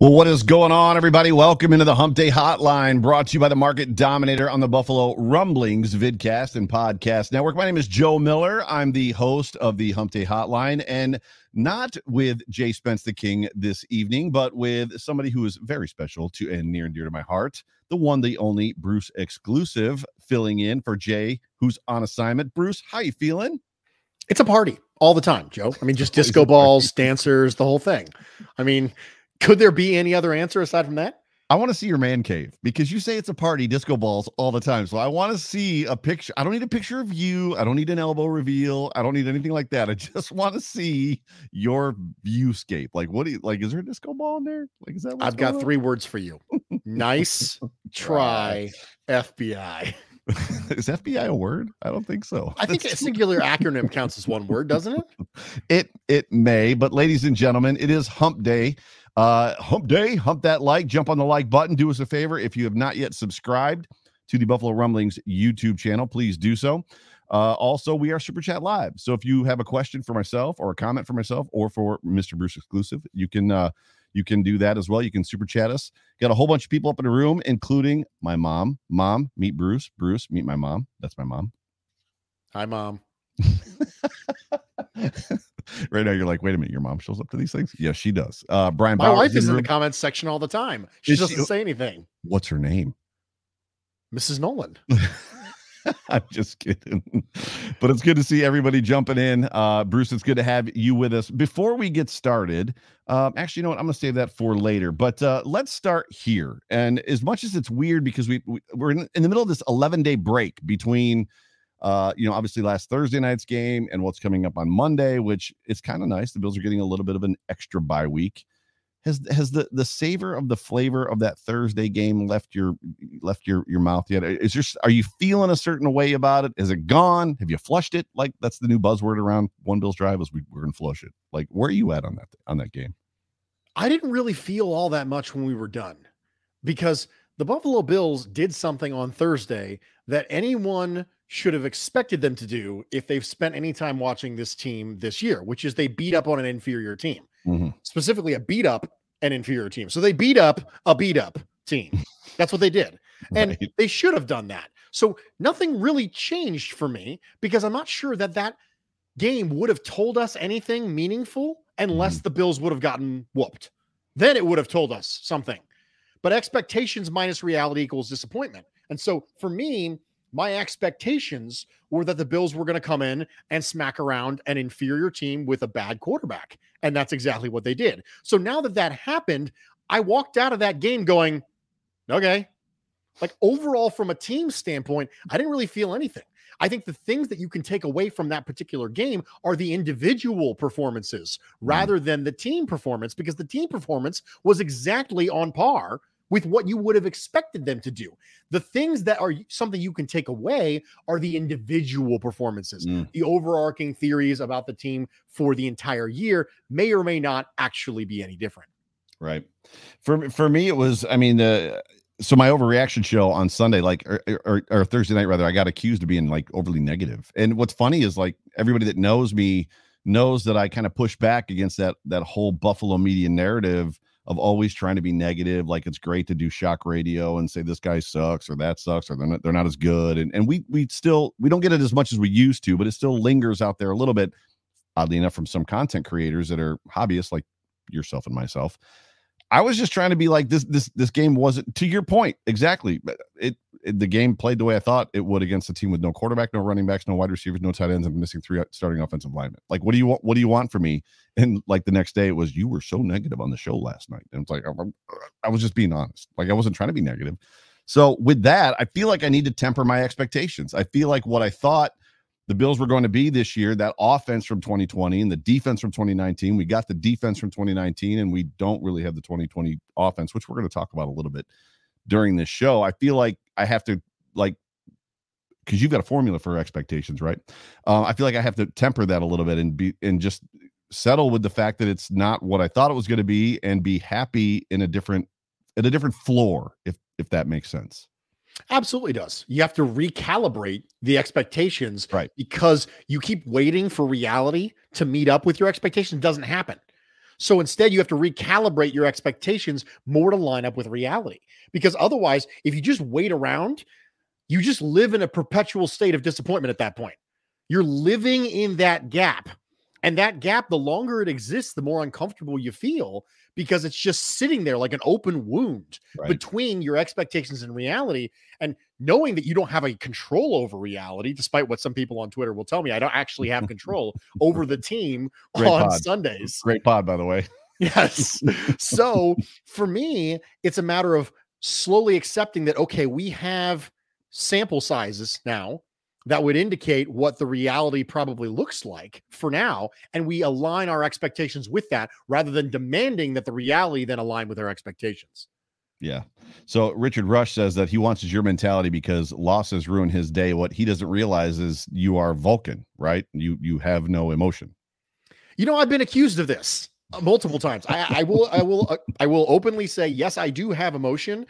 Well, what is going on, everybody? Welcome into the Hump Day Hotline, brought to you by the Market Dominator on the Buffalo Rumblings vidcast and podcast network. My name is Joe Miller. I'm the host of the Hump Day Hotline, and not with Jay Spence the King this evening, but with somebody who is very special to and near and dear to my heart, the one, the only Bruce exclusive, filling in for Jay, who's on assignment. Bruce, how you feeling? It's a party all the time, Joe. I mean, just disco balls, dancers, the whole thing. I mean, could there be any other answer aside from that? I want to see your man cave because you say it's a party, disco balls all the time. So I want to see a picture. I don't need a picture of you. I don't need an elbow reveal. I don't need anything like that. I just want to see your viewscape. Like, what do you like? Is there a disco ball in there? Like, is that? I've got on? three words for you. nice try, FBI. is FBI a word? I don't think so. I think a singular acronym counts as one word, doesn't it? It it may, but ladies and gentlemen, it is Hump Day. Uh, hump day, hump that like, jump on the like button. Do us a favor if you have not yet subscribed to the Buffalo Rumblings YouTube channel, please do so. Uh, also, we are Super Chat Live. So if you have a question for myself or a comment for myself or for Mr. Bruce exclusive, you can uh, you can do that as well. You can super chat us. Got a whole bunch of people up in the room, including my mom. Mom, meet Bruce. Bruce, meet my mom. That's my mom. Hi, mom. right now, you're like, wait a minute, your mom shows up to these things? Yes, she does. Uh, Brian, my Bauer wife is in the comments section all the time. She is doesn't she, say anything. What's her name? Mrs. Nolan. I'm just kidding. But it's good to see everybody jumping in. Uh, Bruce, it's good to have you with us. Before we get started, um, actually, you know what? I'm going to save that for later. But uh, let's start here. And as much as it's weird because we, we are in, in the middle of this 11 day break between uh, you know, obviously last Thursday night's game and what's coming up on Monday, which is kind of nice. The Bills are getting a little bit of an extra bye week. Has has the the savor of the flavor of that Thursday game left your left your your mouth yet? Is there are you feeling a certain way about it? Is it gone? Have you flushed it? Like that's the new buzzword around One Bills Drive is we, we're gonna flush it. Like where are you at on that on that game? I didn't really feel all that much when we were done because the Buffalo Bills did something on Thursday that anyone should have expected them to do if they've spent any time watching this team this year, which is they beat up on an inferior team, mm-hmm. specifically a beat up an inferior team. So they beat up a beat up team. That's what they did. And right. they should have done that. So nothing really changed for me because I'm not sure that that game would have told us anything meaningful unless mm-hmm. the Bills would have gotten whooped. Then it would have told us something. But expectations minus reality equals disappointment. And so for me, my expectations were that the Bills were going to come in and smack around an inferior team with a bad quarterback. And that's exactly what they did. So now that that happened, I walked out of that game going, okay. Like overall, from a team standpoint, I didn't really feel anything. I think the things that you can take away from that particular game are the individual performances mm-hmm. rather than the team performance, because the team performance was exactly on par with what you would have expected them to do. The things that are something you can take away are the individual performances. Mm. The overarching theories about the team for the entire year may or may not actually be any different. Right. For for me, it was. I mean, uh, so my overreaction show on Sunday, like or, or, or Thursday night rather, I got accused of being like overly negative. And what's funny is like everybody that knows me knows that I kind of push back against that that whole Buffalo media narrative of always trying to be negative. Like it's great to do shock radio and say this guy sucks or that sucks or they're not they're not as good. And and we we still we don't get it as much as we used to, but it still lingers out there a little bit. Oddly enough, from some content creators that are hobbyists like yourself and myself. I was just trying to be like this. This this game wasn't to your point exactly. It, it the game played the way I thought it would against a team with no quarterback, no running backs, no wide receivers, no tight ends, and missing three uh, starting offensive linemen. Like, what do you want? What do you want from me? And like the next day, it was you were so negative on the show last night, and it's like I'm- I was just being honest. Like I wasn't trying to be negative. So with that, I feel like I need to temper my expectations. I feel like what I thought the Bills were going to be this year, that offense from 2020 and the defense from 2019. We got the defense from 2019, and we don't really have the 2020 offense, which we're going to talk about a little bit during this show. I feel like I have to like because you've got a formula for expectations, right? Uh, I feel like I have to temper that a little bit and be and just settle with the fact that it's not what I thought it was going to be, and be happy in a different at a different floor, if if that makes sense. Absolutely does. You have to recalibrate the expectations Right. because you keep waiting for reality to meet up with your expectations. It doesn't happen. So instead, you have to recalibrate your expectations more to line up with reality. Because otherwise, if you just wait around, you just live in a perpetual state of disappointment at that point. You're living in that gap. And that gap, the longer it exists, the more uncomfortable you feel because it's just sitting there like an open wound Right. between your expectations and reality and knowing that you don't have a control over reality despite what some people on twitter will tell me i don't actually have control over the team Great on pod. sundays Great pod, by the way. yes so for me it's a matter of slowly accepting that okay we have sample sizes now that would indicate what the reality probably looks like for now and we align our expectations with that rather than demanding that the reality then align with our expectations Yeah. So Richard Rush says that he wants your mentality because losses ruin his day. What he doesn't realize is you are Vulcan, right? You you have no emotion. You know, I've been accused of this uh, multiple times. I, I will, I will, uh, I will openly say, yes, I do have emotion.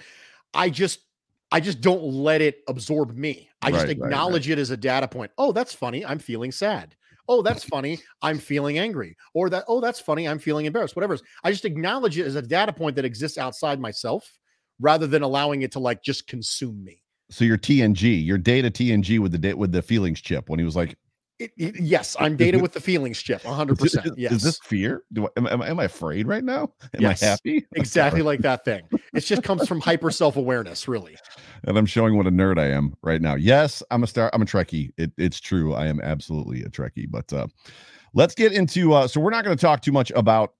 I just, I just don't let it absorb me. I just Right, right, right. acknowledge it as a data point. Oh, that's funny. I'm feeling sad. Oh, that's funny. I'm feeling angry. Or that, oh, that's funny. I'm feeling embarrassed. Whatever. it is. I just acknowledge it as a data point that exists outside myself rather than allowing it to like just consume me. So your TNG, your data TNG with the with the feelings chip when he was like, It- it- yes, I'm data with the feelings chip. 100%. is, Yes. is this fear? Do I, am, am, I- am I afraid right now? Am Yes. I happy? exactly like that thing. It just comes from hyper self awareness, really. And I'm showing what a nerd I am right now. Yes, I'm a star. I'm a Trekkie. It, it's true. I am absolutely a Trekkie. But uh, let's get into. Uh, so we're not going to talk too much about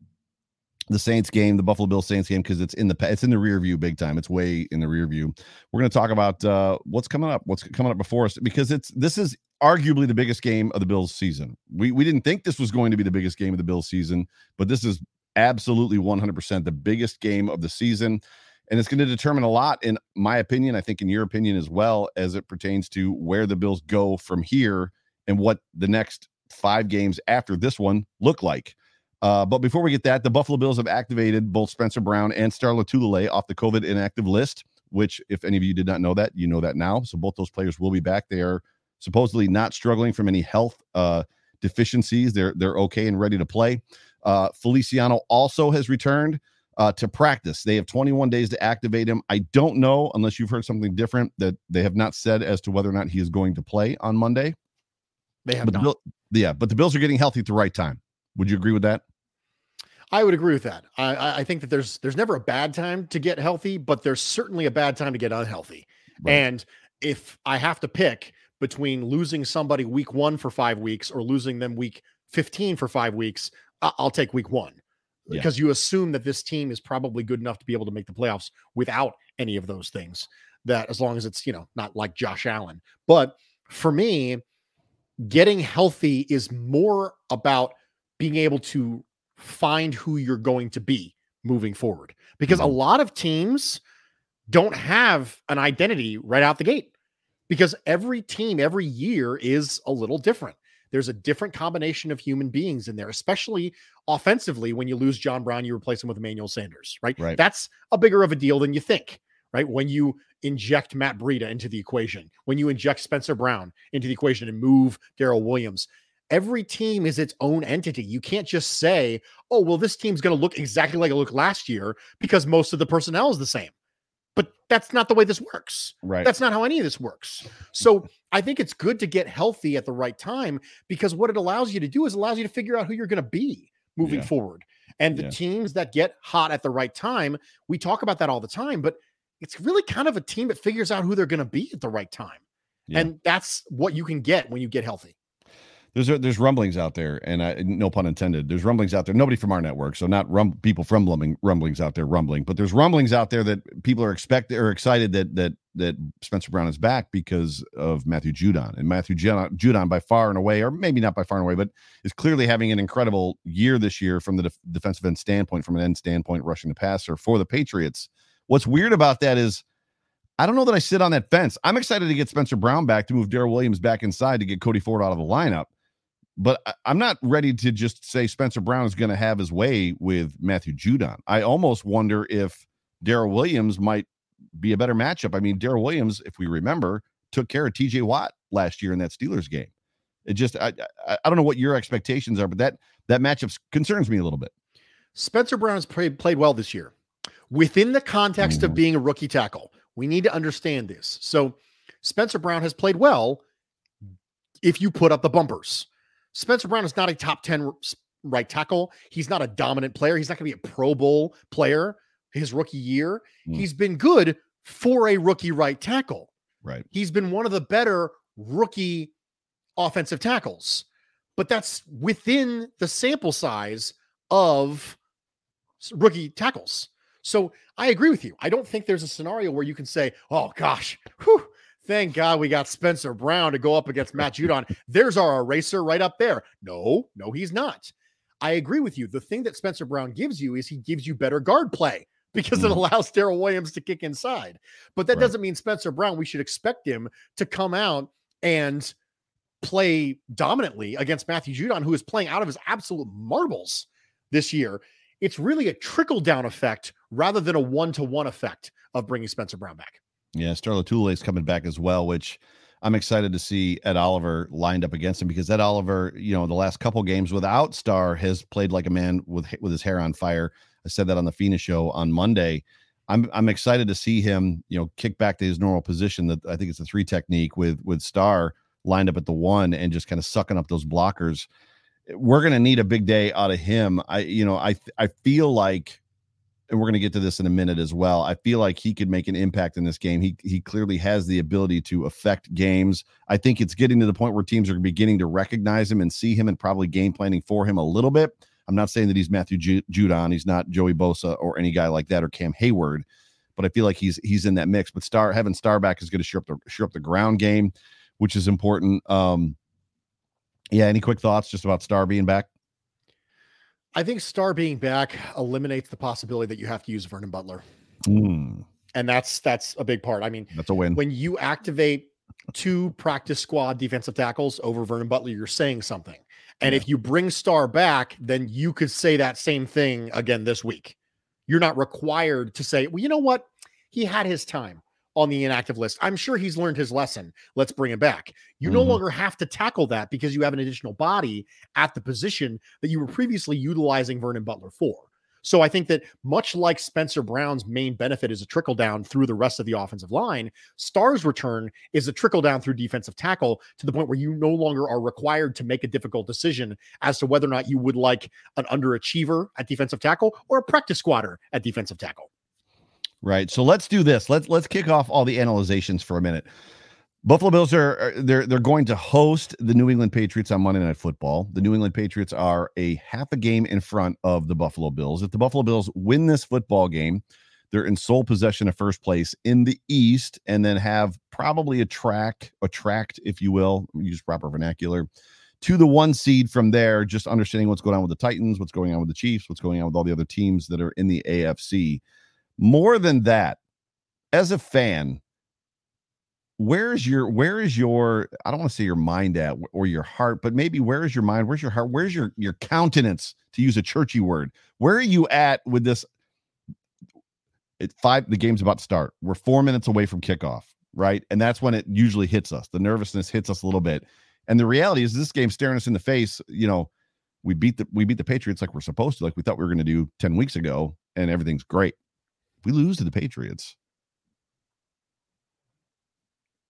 the Saints game, the Buffalo Bills Saints game, because it's in the it's in the rear view big time. It's way in the rear view. We're going to talk about uh, what's coming up, what's coming up before us, because it's this is arguably the biggest game of the Bills season. We we didn't think this was going to be the biggest game of the Bills season, but this is absolutely 100% the biggest game of the season. And it's going to determine a lot, in my opinion, I think in your opinion as well, as it pertains to where the Bills go from here and what the next five games after this one look like. Uh, but before we get that, the Buffalo Bills have activated both Spencer Brown and Star Lotulelei off the COVID inactive list, which, if any of you did not know that, you know that now. So both those players will be back. They are supposedly not struggling from any health uh, deficiencies. They're they're okay and ready to play. Uh, Feliciano also has returned uh, to practice. They have 21 days to activate him. I don't know, unless you've heard something different, that they have not said as to whether or not he is going to play on Monday. They have But not. Bill, yeah, but the Bills are getting healthy at the right time. Would you agree with that? I would agree with that. I- I, think that there's there's never a bad time to get healthy, but there's certainly a bad time to get unhealthy. Right. And if I have to pick between losing somebody week one for five weeks or losing them week 15 for five weeks, I'll take week one Yeah. because you assume that this team is probably good enough to be able to make the playoffs without any of those things. That as long as it's, you know, not like Josh Allen. But for me, getting healthy is more about being able to find who you're going to be moving forward because a Mhm. lot of teams don't have an identity right out the gate because every team every year is a little different. There's a different combination of human beings in there, especially offensively. When you lose John Brown, you replace him with Emmanuel Sanders, right? Right. That's a bigger of a deal than you think, right? When you inject Matt Breida into the equation, when you inject Spencer Brown into the equation and move Daryl Williams, every team is its own entity. You can't just say, oh, well, this team's going to look exactly like it looked last year because most of the personnel is the same. But that's not the way this works. Right. That's not how any of this works. So I think it's good to get healthy at the right time because what it allows you to do is allows you to figure out who you're going to be moving Yeah. forward. And the Yeah. teams that get hot at the right time, we talk about that all the time, but it's really kind of a team that figures out who they're going to be at the right time. Yeah. And that's what you can get when you get healthy. There's there's rumblings out there, and I, no pun intended. There's rumblings out there. Nobody from our network, so not rum people from rumbling rumblings out there rumbling, but there's rumblings out there that people are expect or excited that that that Spencer Brown is back because of Matthew Judon, and Matthew Judon, Judon by far and away, or maybe not by far and away, but is clearly having an incredible year this year from the def- defensive end standpoint, from an end standpoint, rushing the passer for the Patriots. What's weird about that is. I don't know that I sit on that fence. I'm excited to get Spencer Brown back to move Daryl Williams back inside to get Cody Ford out of the lineup but I- I'm not ready to just say Spencer Brown is going to have his way with Matthew Judon. I almost wonder if Daryl Williams might be a better matchup. I mean, Daryl Williams, if we remember, took care of TJ Watt last year in that Steelers game. It just I, I I don't know what your expectations are, but that that matchup concerns me a little bit. Spencer Brown has played, played well this year within the context of mm-hmm. being a rookie tackle. We need to understand this. So, Spencer Brown has played well if you put up the bumpers. Spencer Brown is not a top 10 right tackle. He's not a dominant player. He's not going to be a Pro Bowl player his rookie year. Mm. He's been good for a rookie right tackle. Right. He's been one of the better rookie offensive tackles, but that's within the sample size of rookie tackles. So I agree with you. I don't think there's a scenario where you can say, oh gosh, whew, thank God we got Spencer Brown to go up against Matt Judon. There's our eraser right up there. No, no, he's not. I agree with you. The thing that Spencer Brown gives you is he gives you better guard play because it Mhm. allows Daryl Williams to kick inside. But that Right. doesn't mean Spencer Brown, we should expect him to come out and play dominantly against Matthew Judon, who is playing out of his absolute marbles this year. It's really a trickle down effect rather than a one to one effect of bringing Spencer Brown back. Yeah, Starla is coming back as well, which I'm excited to see Ed Oliver lined up against him because Ed Oliver, you know, the last couple games without Star has played like a man with with his hair on fire. I said that on the Fina show on Monday. I'm I'm excited to see him, you know, kick back to his normal position. That I think it's a three technique with with Star lined up at the one and just kind of sucking up those blockers. We're gonna need a big day out of him. I you know I I feel like and we're going to get to this in a minute as well. I feel like he could make an impact in this game. He he clearly has the ability to affect games. I think it's getting to the point where teams are beginning to recognize him and see him and probably game planning for him a little bit. I'm not saying that he's Matthew Ju- Judon, he's not Joey Bosa or any guy like that or Cam Heyward, but I feel like he's he's in that mix. But Star having Star back is going to shore up the shore up the ground game, which is important. Um, yeah. Any quick thoughts just about Star being back? I think Star being back eliminates the possibility that you have to use Vernon Butler. Mm, And that's that's a big part. I mean, that's a win. when you activate two practice squad defensive tackles over Vernon Butler, you're saying something. And Yeah. if you bring Star back, then you could say that same thing again this week. You're not required to say, well, you know what? He had his time on the inactive list. I'm sure he's learned his lesson. Let's bring him back. You no Mhm. longer have to tackle that because you have an additional body at the position that you were previously utilizing Vernon Butler for. So I think that much like Spencer Brown's main benefit is a trickle down through the rest of the offensive line, Star's return is a trickle down through defensive tackle to the point where you no longer are required to make a difficult decision as to whether or not you would like an underachiever at defensive tackle or a practice squatter at defensive tackle. Right. So let's do this. Let's let's kick off all the analyzations for a minute. Buffalo Bills are they're they're going to host the New England Patriots on Monday Night Football. The New England Patriots are a half a game in front of the Buffalo Bills. If the Buffalo Bills win this football game, They're in sole possession of first place in the East, and then have probably a track, a tract, if you will, use proper vernacular, to the one seed from there. Just understanding what's going on with the Titans, what's going on with the Chiefs, what's going on with all the other teams that are in the AFC. More than that, as a fan, where's your where is your i don't want to say your mind at or your heart but maybe where is your mind where's your heart where's your your countenance to use a churchy word? Where are you at with this? It five the game's about to start. We're four minutes away from kickoff right? And that's when it usually hits us. The nervousness hits us a little bit. And the reality is this game staring us in the face you know we beat the we beat the patriots like we're supposed to like we thought we were going to do 10 weeks ago and everything's great we lose to the patriots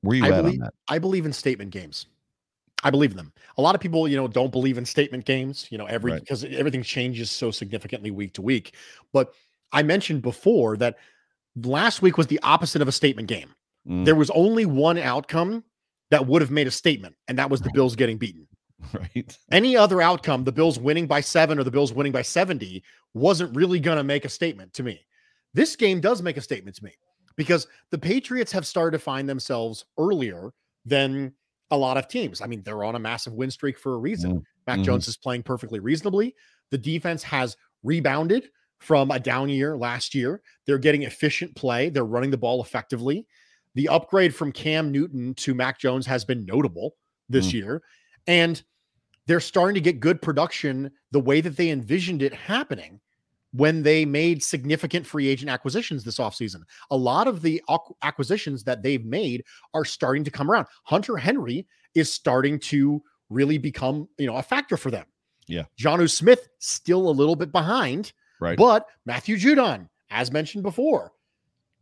where you I at believe, on that? I believe in statement games. I believe in them. A lot of people, you know, don't believe in statement games, you know, every Right. because everything changes so significantly week to week. But I mentioned before that last week was the opposite of a statement game. Mm, There was only one outcome that would have made a statement, and that was the Bills getting beaten. right. Any other outcome, the Bills winning by seven or the Bills winning by 70, wasn't really going to make a statement to me. This game does make a statement to me because the Patriots have started to find themselves earlier than a lot of teams. I mean, they're on a massive win streak for a reason. Mm, Mac mhm. Jones is playing perfectly reasonably. The defense has rebounded from a down year last year. They're getting efficient play, they're running the ball effectively. The upgrade from Cam Newton to Mac Jones has been notable this Mm. year. And they're starting to get good production the way that they envisioned it happening when they made significant free agent acquisitions this offseason. A lot of the acquisitions that they've made are starting to come around. Hunter Henry is starting to really become, you know, a factor for them. Yeah. Jonnu Smith still a little bit behind, Right. but Matthew Judon, as mentioned before,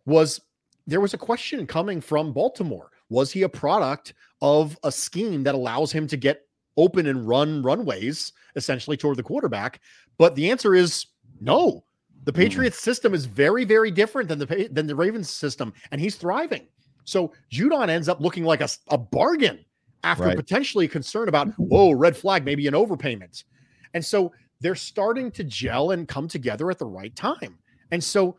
was there was a question coming from Baltimore. Was he a product of a scheme that allows him to get open and run runways essentially toward the quarterback? But the answer is no. The Mm-mm. Patriots system is very, very different than the than the Ravens system, and he's thriving. So Judon ends up looking like a, a bargain after Right. potentially concern about, whoa, red flag, maybe an overpayment. And so they're starting to gel and come together at the right time. And so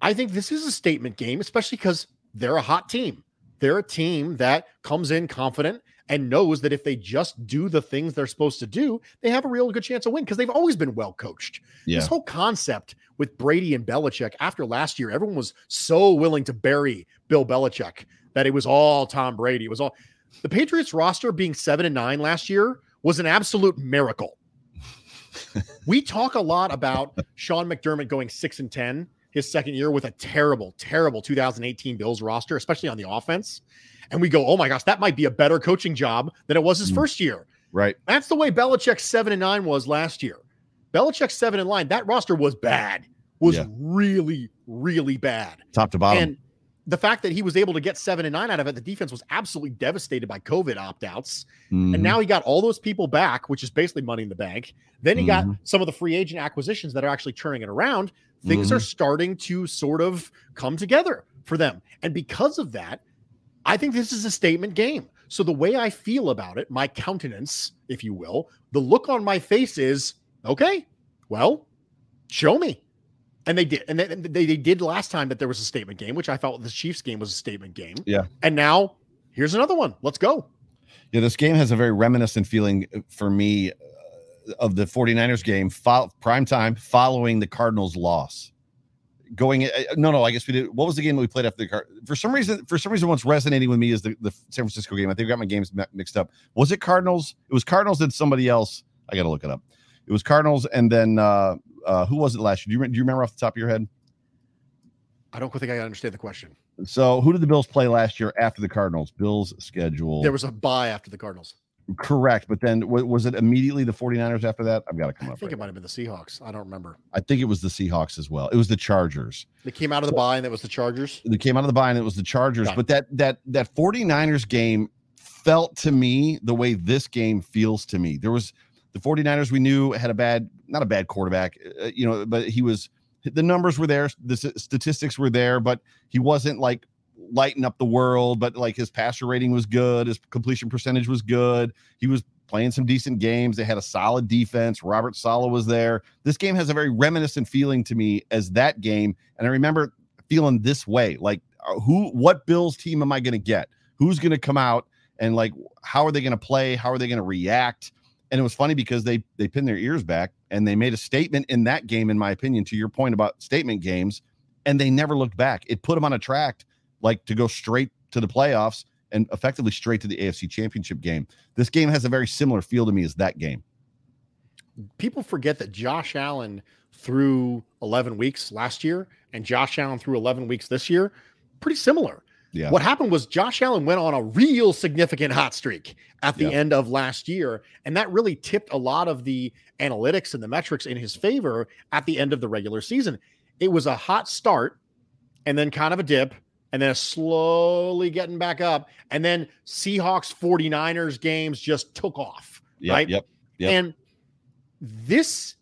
I think this is a statement game, especially because they're a hot team. They're a team that comes in confident and knows that if they just do the things they're supposed to do, they have a real good chance of win because they've always been well coached. Yeah. This whole concept with Brady and Belichick after last year, everyone was so willing to bury Bill Belichick that it was all Tom Brady. It was all the Patriots roster being seven and nine last year was an absolute miracle. we talk a lot about Sean McDermott going six and 10 his second year with a terrible, terrible 2018 Bills roster, especially on the offense. And we go, oh my gosh, that might be a better coaching job than it was his Mm. first year. Right. That's the way Belichick's seven and nine was last year. Belichick's seven and nine, that roster was bad, was Yeah. really, really bad. Top to bottom. And the fact that he was able to get seven and nine out of it, the defense was absolutely devastated by COVID opt outs. Mhm. And now he got all those people back, which is basically money in the bank. Then he got Mhm. some of the free agent acquisitions that are actually turning it around. Things are mm-hmm. starting to sort of come together for them. And because of that, I think this is a statement game. So the way I feel about it, my countenance, if you will, the look on my face is okay, well, show me. And they did. And they, they, they did last time that there was a statement game, which I felt the Chiefs game was a statement game. Yeah. And now here's another one. Let's go. Yeah, this game has a very reminiscent feeling for me of the 49ers game, fo- prime time, following the Cardinals' loss. Going, uh, no, no, I guess we did. What was the game that we played after the Card? For some reason, for some reason, what's resonating with me is the, the San Francisco game. I think I got my games mixed up. Was it Cardinals? It was Cardinals and somebody else. I got to look it up. It was Cardinals and then uh, uh, who was it last year? Do you, do you remember off the top of your head? I don't think I understand the question. So, who did the Bills play last year after the Cardinals? Bills schedule. There was a bye after the Cardinals. Correct. But then wa- was it immediately the 49ers after that? I've got to come up. I think right it might have been the Seahawks. I don't remember. I think it was the Seahawks as well. It was the Chargers. They came out of the bye and that was the Chargers. They came out of the bye and it was the Chargers. It. But that that that 49ers game felt to me the way this game feels to me. There was the 49ers we knew had a bad not a bad quarterback, uh, you know, but he was the numbers were there, the s- statistics were there, but he wasn't like lighting up the world, but like his passer rating was good, his completion percentage was good. He was playing some decent games. They had a solid defense. Robert Saleh was there. This game has a very reminiscent feeling to me as that game. And I remember feeling this way. Like, uh, who, what Bills team am I going to get? Who's going to come out and like, how are they going to play? How are they going to react? And it was funny because they they pinned their ears back and they made a statement in that game, in my opinion, to your point about statement games, and they never looked back. It put them on a track like to go straight to the playoffs and effectively straight to the AFC Championship game. This game has a very similar feel to me as that game. People forget that Josh Allen threw 11 weeks last year and Josh Allen threw 11 weeks this year, pretty similar. Yeah. What happened was Josh Allen went on a real significant hot streak at the yeah. end of last year. And that really tipped a lot of the analytics and the metrics in his favor at the end of the regular season. It was a hot start and then kind of a dip and then slowly getting back up. And then Seahawks 49ers games just took off. Yep, right. Yep. Yep. And this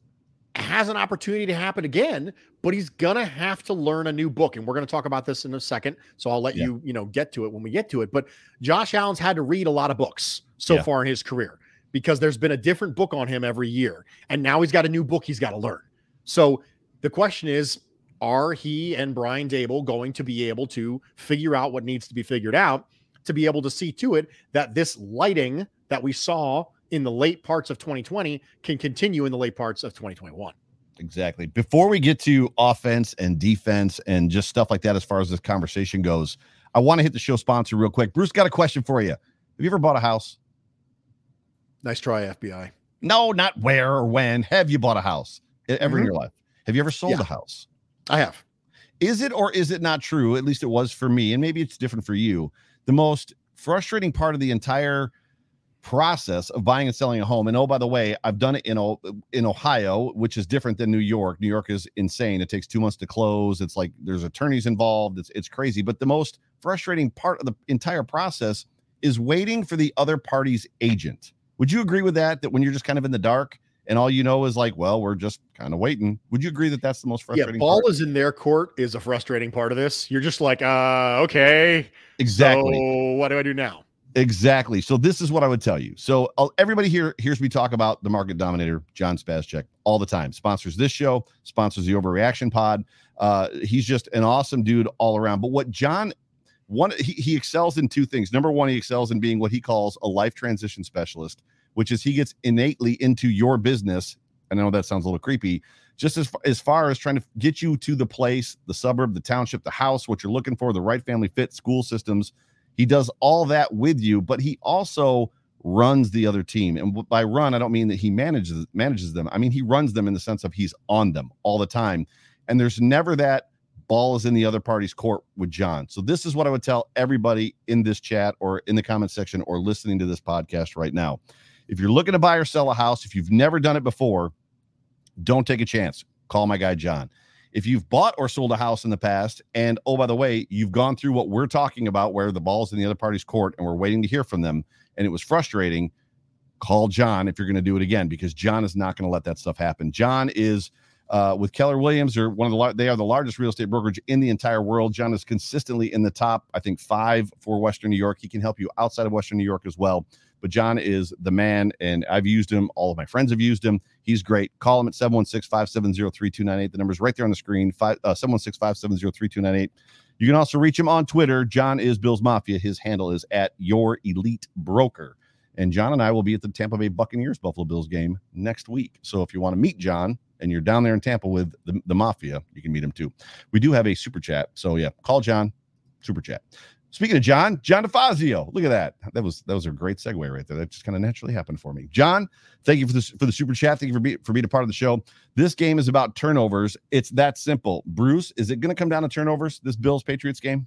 has an opportunity to happen again, but he's gonna have to learn a new book. And we're gonna talk about this in a second. So I'll let yeah. you, you know, get to it when we get to it. But Josh Allen's had to read a lot of books so yeah. far in his career because there's been a different book on him every year. And now he's got a new book he's got to learn. So the question is, are he and Brian Daboll going to be able to figure out what needs to be figured out to be able to see to it that this lighting that we saw in the late parts of 2020 can continue in the late parts of 2021? Exactly. Before we get to offense and defense and just stuff like that, as far as this conversation goes, I want to hit the show sponsor real quick. Bruce got a question for you. Have you ever bought a house? Nice try, FBI. No, not where or when. Have you bought a house ever mm-hmm. in your life? Have you ever sold yeah. a house? I have. Is it or is it not true? At least it was for me, and maybe it's different for you. The most frustrating part of the entire process of buying and selling a home. And oh, by the way, I've done it in in Ohio, which is different than New York. New York is insane. It takes two months to close. It's like there's attorneys involved. It's it's crazy. But the most frustrating part of the entire process is waiting for the other party's agent. Would you agree with that? That when you're just kind of in the dark and all you know is like, well, we're just kind of waiting. Would you agree that that's the most frustrating? Yeah, ball part? is in their court is a frustrating part of this. You're just like, uh, okay, exactly. So what do I do now? Exactly. So this is what I would tell you. So uh, everybody here hears me talk about the market dominator, John Spazcheck, all the time. Sponsors this show, sponsors the Overreaction Pod. Uh, he's just an awesome dude all around. But what John one he, he excels in two things. Number one, he excels in being what he calls a life transition specialist which is he gets innately into your business. I know that sounds a little creepy. Just as as far as trying to get you to the place, the suburb, the township, the house, what you're looking for, the right family fit, school systems. He does all that with you, but he also runs the other team. And by run, I don't mean that he manages manages them. I mean he runs them in the sense of he's on them all the time. And there's never that ball is in the other party's court with John. So this is what I would tell everybody in this chat or in the comment section or listening to this podcast right now. If you're looking to buy or sell a house, if you've never done it before, don't take a chance. Call my guy John. If you've bought or sold a house in the past, and oh, by the way, you've gone through what we're talking about, where the ball's in the other party's court and we're waiting to hear from them, and it was frustrating, call John if you're going to do it again, because John is not going to let that stuff happen. John is uh, with Keller Williams, or one of the they are the largest real estate brokerage in the entire world. John is consistently in the top, I think, five for Western New York. He can help you outside of Western New York as well. But John is the man, and I've used him. All of my friends have used him. He's great. Call him at 716 570 3298. The number's right there on the screen 716 570 3298. You can also reach him on Twitter. John is Bills Mafia. His handle is at Your Elite Broker. And John and I will be at the Tampa Bay Buccaneers Buffalo Bills game next week. So if you want to meet John and you're down there in Tampa with the, the Mafia, you can meet him too. We do have a super chat. So yeah, call John, super chat. Speaking of John, John DeFazio, look at that. That was that was a great segue right there. That just kind of naturally happened for me. John, thank you for this for the super chat. Thank you for being for being a part of the show. This game is about turnovers. It's that simple. Bruce, is it going to come down to turnovers? This Bills Patriots game?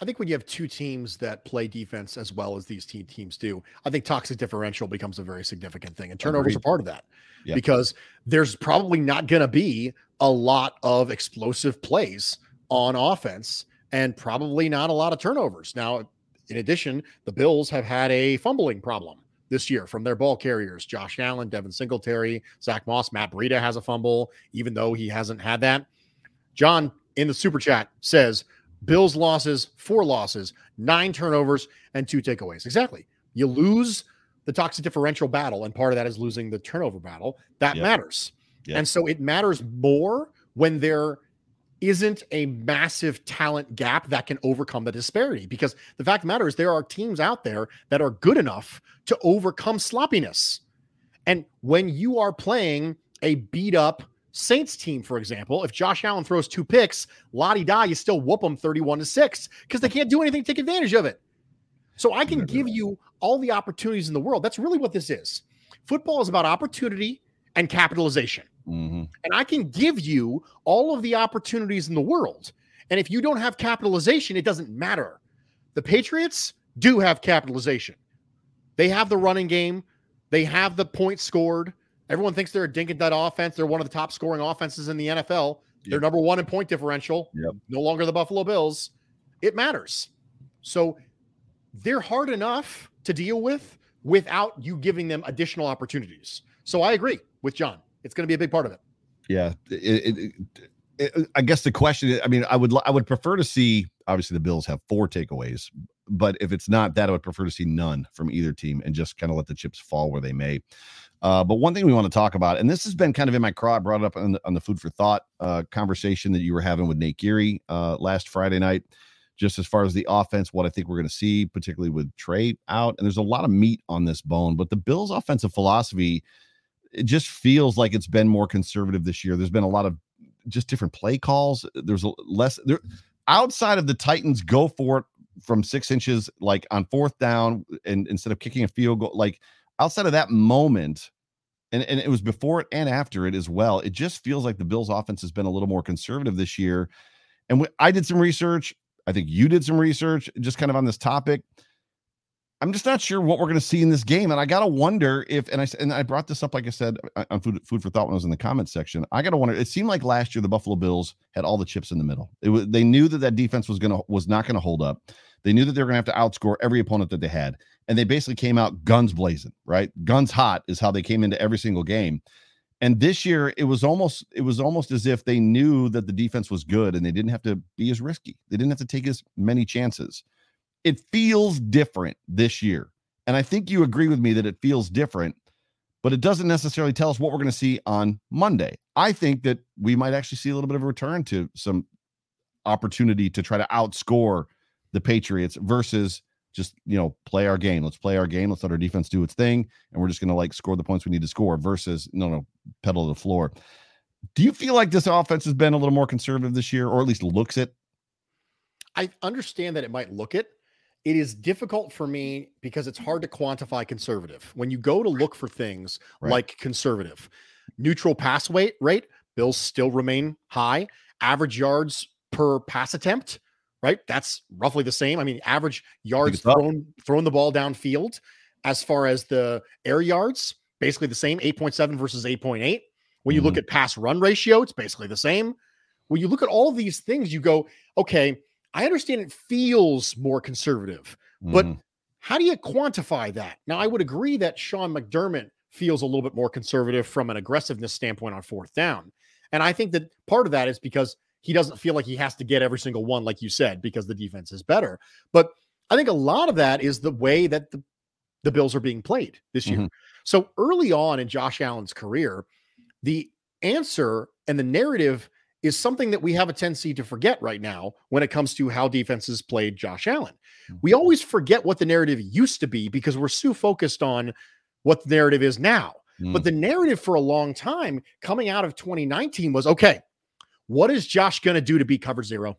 I think when you have two teams that play defense as well as these team teams do, I think toxic differential becomes a very significant thing, and turnovers Agreed. are part of that yeah. because there's probably not going to be a lot of explosive plays on offense and probably not a lot of turnovers. Now, in addition, the Bills have had a fumbling problem this year from their ball carriers Josh Allen, Devin Singletary, Zach Moss, Matt Breida has a fumble, even though he hasn't had that. John in the super chat says Bills losses, four losses, nine turnovers, and two takeaways. Exactly. You lose the toxic differential battle, and part of that is losing the turnover battle. That yep. matters. Yep. And so it matters more when they're isn't a massive talent gap that can overcome the disparity. Because the fact of the matter is, there are teams out there that are good enough to overcome sloppiness. And when you are playing a beat up Saints team, for example, if Josh Allen throws two picks, Lottie die, you still whoop them 31 to 6 because they can't do anything to take advantage of it. So I can give you all the opportunities in the world. That's really what this is. Football is about opportunity and capitalization. Mm-hmm. And I can give you all of the opportunities in the world. And if you don't have capitalization, it doesn't matter. The Patriots do have capitalization. They have the running game, they have the points scored. Everyone thinks they're a dink and dud offense. They're one of the top scoring offenses in the NFL. They're number one in point differential. Yep. No longer the Buffalo Bills. It matters. So they're hard enough to deal with without you giving them additional opportunities. So I agree with John. It's going to be a big part of it. Yeah, it, it, it, I guess the question. is- I mean, I would I would prefer to see. Obviously, the Bills have four takeaways, but if it's not that, I would prefer to see none from either team and just kind of let the chips fall where they may. Uh, but one thing we want to talk about, and this has been kind of in my craw, brought it up on the, on the food for thought uh, conversation that you were having with Nate Geary uh, last Friday night. Just as far as the offense, what I think we're going to see, particularly with Trey out, and there's a lot of meat on this bone. But the Bills' offensive philosophy, it just feels like it's been more conservative this year. There's been a lot of just different play calls. There's less there outside of the Titans go for it from six inches, like on fourth down, and instead of kicking a field goal, like outside of that moment, and, and it was before it and after it as well. It just feels like the Bills' offense has been a little more conservative this year. And I did some research, I think you did some research, just kind of on this topic. I'm just not sure what we're going to see in this game, and I gotta wonder if. And I and I brought this up, like I said, uh, on food food for thought when I was in the comments section. I gotta wonder. It seemed like last year the Buffalo Bills had all the chips in the middle. It they knew that that defense was gonna was not gonna hold up. They knew that they were gonna have to outscore every opponent that they had, and they basically came out guns blazing. Right, guns hot is how they came into every single game. And this year, it was almost it was almost as if they knew that the defense was good, and they didn't have to be as risky. They didn't have to take as many chances it feels different this year. And I think you agree with me that it feels different, but it doesn't necessarily tell us what we're going to see on Monday. I think that we might actually see a little bit of a return to some opportunity to try to outscore the Patriots versus just, you know, play our game. Let's play our game. Let's let our defense do its thing. And we're just going to like score the points we need to score versus, no, no, pedal to the floor. Do you feel like this offense has been a little more conservative this year, or at least looks it? I understand that it might look it. It is difficult for me because it's hard to quantify conservative. When you go to look for things Right. like conservative, neutral pass weight rate, Bills still remain high. Average yards per pass attempt, right? That's roughly the same. I mean, average yards thrown thrown the ball downfield as far as the air yards, basically the same 8.7 versus 8.8. When you look at pass run ratio, it's basically the same. When you look at all these things, you go, okay, I understand it feels more conservative, but Mhm. how do you quantify that? Now, I would agree that Sean McDermott feels a little bit more conservative from an aggressiveness standpoint on fourth down. And I think that part of that is because he doesn't feel like he has to get every single one, like you said, because the defense is better. But I think a lot of that is the way that the, the Bills are being played this year. Mhm. So early on in Josh Allen's career, the answer and the narrative is something that we have a tendency to forget right now when it comes to how defenses played Josh Allen. We always forget what the narrative used to be because we're so focused on what the narrative is now. But Mm. the narrative for a long time coming out of 2019 was okay, what is Josh going to do to be cover zero?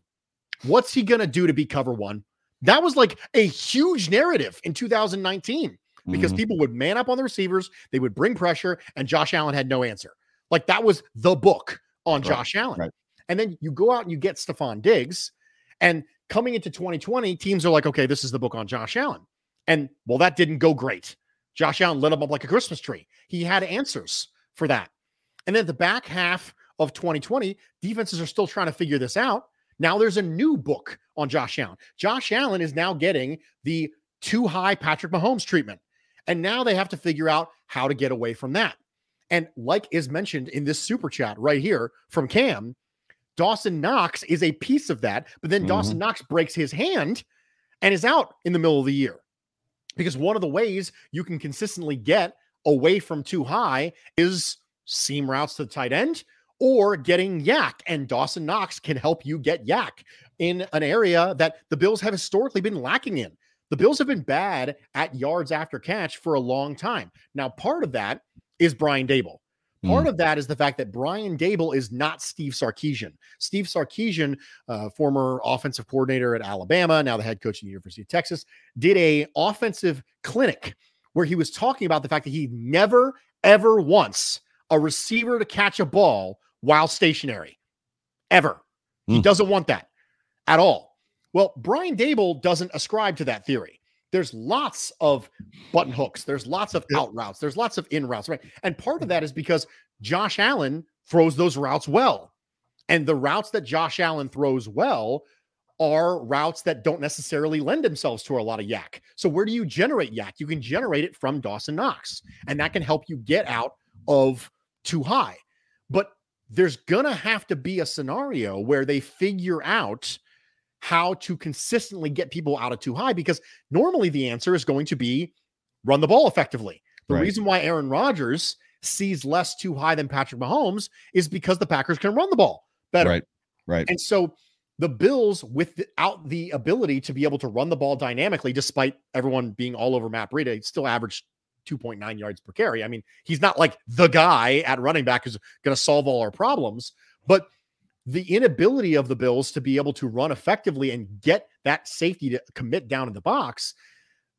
What's he going to do to be cover one? That was like a huge narrative in 2019 because Mhm. people would man up on the receivers, they would bring pressure, and Josh Allen had no answer. Like that was the book on Right, Josh Allen. right. And then you go out and you get Stefon Diggs, and coming into 2020, teams are like, okay, this is the book on Josh Allen. And well, that didn't go great. Josh Allen lit him up like a Christmas tree. He had answers for that. And then the back half of 2020, defenses are still trying to figure this out. Now there's a new book on Josh Allen. Josh Allen is now getting the two high Patrick Mahomes treatment. And now they have to figure out how to get away from that. And like is mentioned in this super chat right here from Cam, Dawson Knox is a piece of that. But then mm-hmm. Dawson Knox breaks his hand and is out in the middle of the year. Because one of the ways you can consistently get away from two high is seam routes to the tight end or getting YAC. And Dawson Knox can help you get YAC in an area that the Bills have historically been lacking in. The Bills have been bad at yards after catch for a long time. Now, part of that is Brian Daboll. Part mm. of that is the fact that Brian Daboll is not Steve Sarkisian. Steve Sarkisian, uh, former offensive coordinator at Alabama, now the head coach at the University of Texas, did a offensive clinic where he was talking about the fact that he never, ever once a receiver to catch a ball while stationary, ever. Mm. He doesn't want that at all. Well, Brian Daboll doesn't ascribe to that theory there's lots of button hooks, there's lots of out routes, there's lots of in routes, right? And part of that is because Josh Allen throws those routes well. And the routes that Josh Allen throws well are routes that don't necessarily lend themselves to a lot of YAC. So where do you generate YAC? You can generate it from Dawson Knox, and that can help you get out of two high. But there's going to have to be a scenario where they figure out how to consistently get people out of two high because normally the answer is going to be run the ball effectively. The right. reason why Aaron Rodgers sees less two high than Patrick Mahomes is because the Packers can run the ball better. Right. Right. And so the Bills, without the ability to be able to run the ball dynamically, despite everyone being all over Matt Breida, still averaged 2.9 yards per carry. I mean, he's not like the guy at running back who's going to solve all our problems, but the inability of the Bills to be able to run effectively and get that safety to commit down in the box,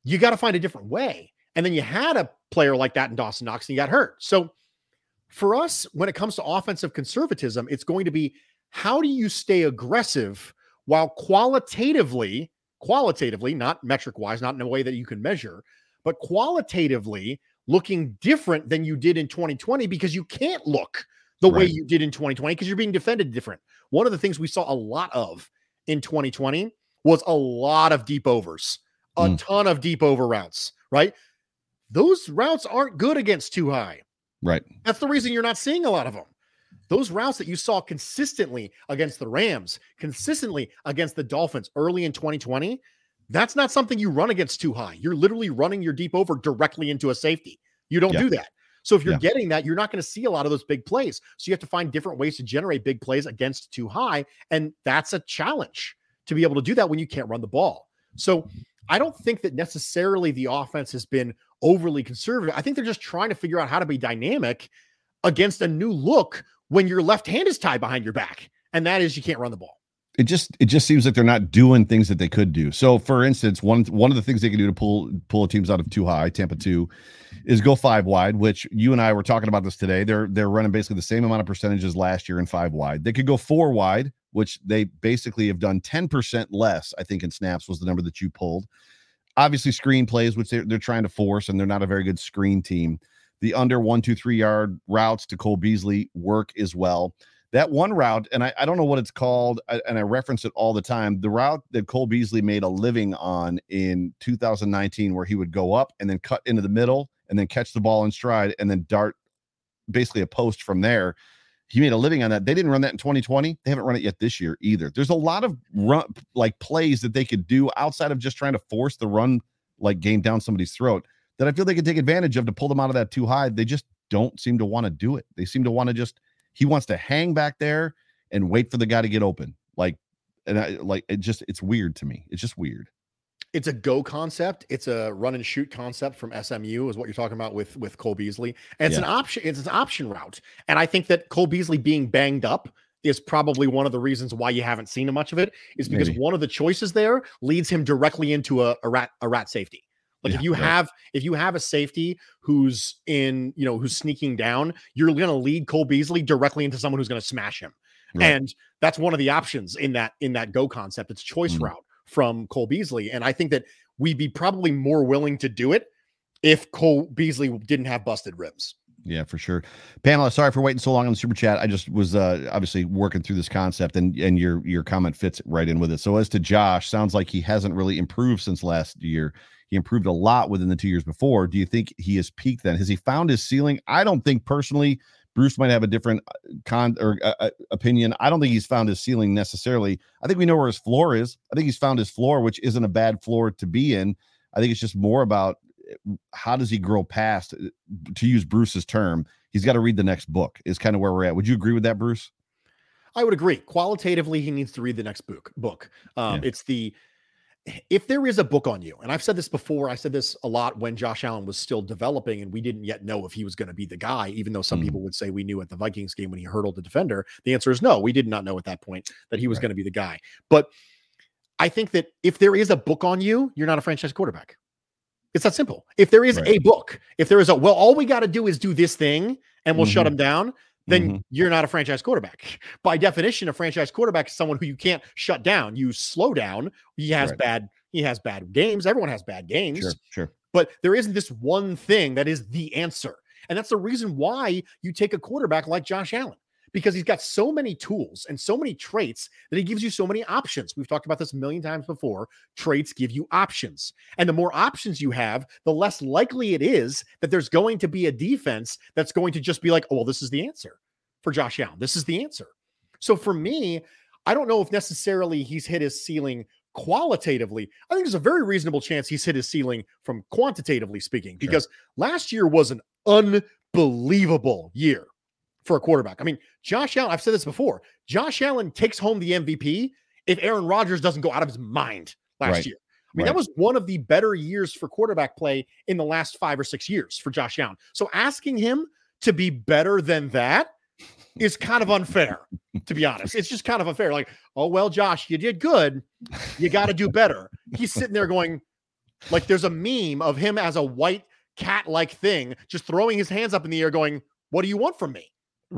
you got to find a different way. And then you had a player like that in Dawson Knox and he got hurt. So for us, when it comes to offensive conservatism, it's going to be how do you stay aggressive while qualitatively, qualitatively, not metric wise, not in a way that you can measure, but qualitatively looking different than you did in 2020 because you can't look the right. way you did in 2020 because you're being defended different. One of the things we saw a lot of in 2020 was a lot of deep overs, a mm. ton of deep over routes, right? Those routes aren't good against two high. Right. That's the reason you're not seeing a lot of them. Those routes that you saw consistently against the Rams, consistently against the Dolphins early in 2020, that's not something you run against two high. You're literally running your deep over directly into a safety. You don't yeah. do that. So if you're yeah. getting that, you're not going to see a lot of those big plays. So you have to find different ways to generate big plays against two high. And that's a challenge to be able to do that when you can't run the ball. So I don't think that necessarily the offense has been overly conservative. I think they're just trying to figure out how to be dynamic against a new look when your left hand is tied behind your back. And that is you can't run the ball it just it just seems like they're not doing things that they could do. So, for instance, one one of the things they can do to pull pull teams out of two high, Tampa two, is go five wide. Which you and I were talking about this today. They're they're running basically the same amount of percentages last year in five wide. They could go four wide, which they basically have done ten percent less. I think in snaps was the number that you pulled. Obviously, screen plays, which they're they're trying to force, and they're not a very good screen team. The under one two three yard routes to Cole Beasley work as well that one route, and I, I don't know what it's called, and I reference it all the time. The route that Cole Beasley made a living on in 2019, where he would go up and then cut into the middle and then catch the ball in stride and then dart basically a post from there. He made a living on that. They didn't run that in 2020. They haven't run it yet this year either. There's a lot of run like plays that they could do outside of just trying to force the run like game down somebody's throat that I feel they could take advantage of to pull them out of that two high. They just don't seem to want to do it. They seem to want to just he wants to hang back there and wait for the guy to get open. Like, and I like it just it's weird to me. It's just weird. It's a go concept. It's a run and shoot concept from SMU, is what you're talking about with with Cole Beasley. And it's yeah. an option. It's an option route. And I think that Cole Beasley being banged up is probably one of the reasons why you haven't seen much of it. Is because Maybe. one of the choices there leads him directly into a, a rat a rat safety. Like yeah, if you right. have if you have a safety who's in, you know, who's sneaking down, you're going to lead Cole Beasley directly into someone who's going to smash him. Right. And that's one of the options in that in that go concept. It's choice mm-hmm. route from Cole Beasley and I think that we'd be probably more willing to do it if Cole Beasley didn't have busted ribs. Yeah, for sure. Pamela, sorry for waiting so long on the super chat. I just was uh, obviously working through this concept and and your your comment fits right in with it. So as to Josh, sounds like he hasn't really improved since last year. He improved a lot within the two years before. Do you think he has peaked then? Has he found his ceiling? I don't think personally. Bruce might have a different uh, con or uh, uh, opinion. I don't think he's found his ceiling necessarily. I think we know where his floor is. I think he's found his floor, which isn't a bad floor to be in. I think it's just more about uh, how does he grow past, to use Bruce's term, he's got to read the next book. Is kind of where we're at. Would you agree with that, Bruce? I would agree. Qualitatively, he needs to read the next book. Book. Um, Yeah. It's the if there is a book on you, and I've said this before. I said this a lot when Josh Allen was still developing, and we didn't yet know if he was going to be the guy. Even though some Mhm. people would say we knew at the Vikings game when he hurdled the defender, the answer is no. We did not know at that point that he was Right. going to be the guy. But I think that if there is a book on you, you're not a franchise quarterback. It's that simple. If there is Right. a book, if there is a well, all we got to do is do this thing, and we'll shut Mhm. him down then Mhm. you're not a franchise quarterback. By definition, a franchise quarterback is someone who you can't shut down. You slow down. He has Right. bad. He has bad games. Everyone has bad games. Sure, sure. But there isn't this one thing that is the answer. And that's the reason why you take a quarterback like Josh Allen, because he's got so many tools and so many traits that he gives you so many options. We've talked about this a million times before. Traits give you options. And the more options you have, the less likely it is that there's going to be a defense that's going to just be like, oh, well, this is the answer for Josh Allen. This is the answer. So for me, I don't know if necessarily he's hit his ceiling qualitatively. I think there's a very reasonable chance he's hit his ceiling from quantitatively speaking, Sure. because last year was an unbelievable year for a quarterback. I mean, Josh Allen, I've said this before. Josh Allen takes home the MVP if Aaron Rodgers doesn't go out of his mind last Right. year. I mean, Right. that was one of the better years for quarterback play in the last five or six years for Josh Allen. So asking him to be better than that is kind of unfair, to be honest. It's just kind of unfair. Like, oh, well, Josh, you did good. You got to do better. He's sitting there going, like, there's a meme of him as a white cat like thing, just throwing his hands up in the air, going, What do you want from me?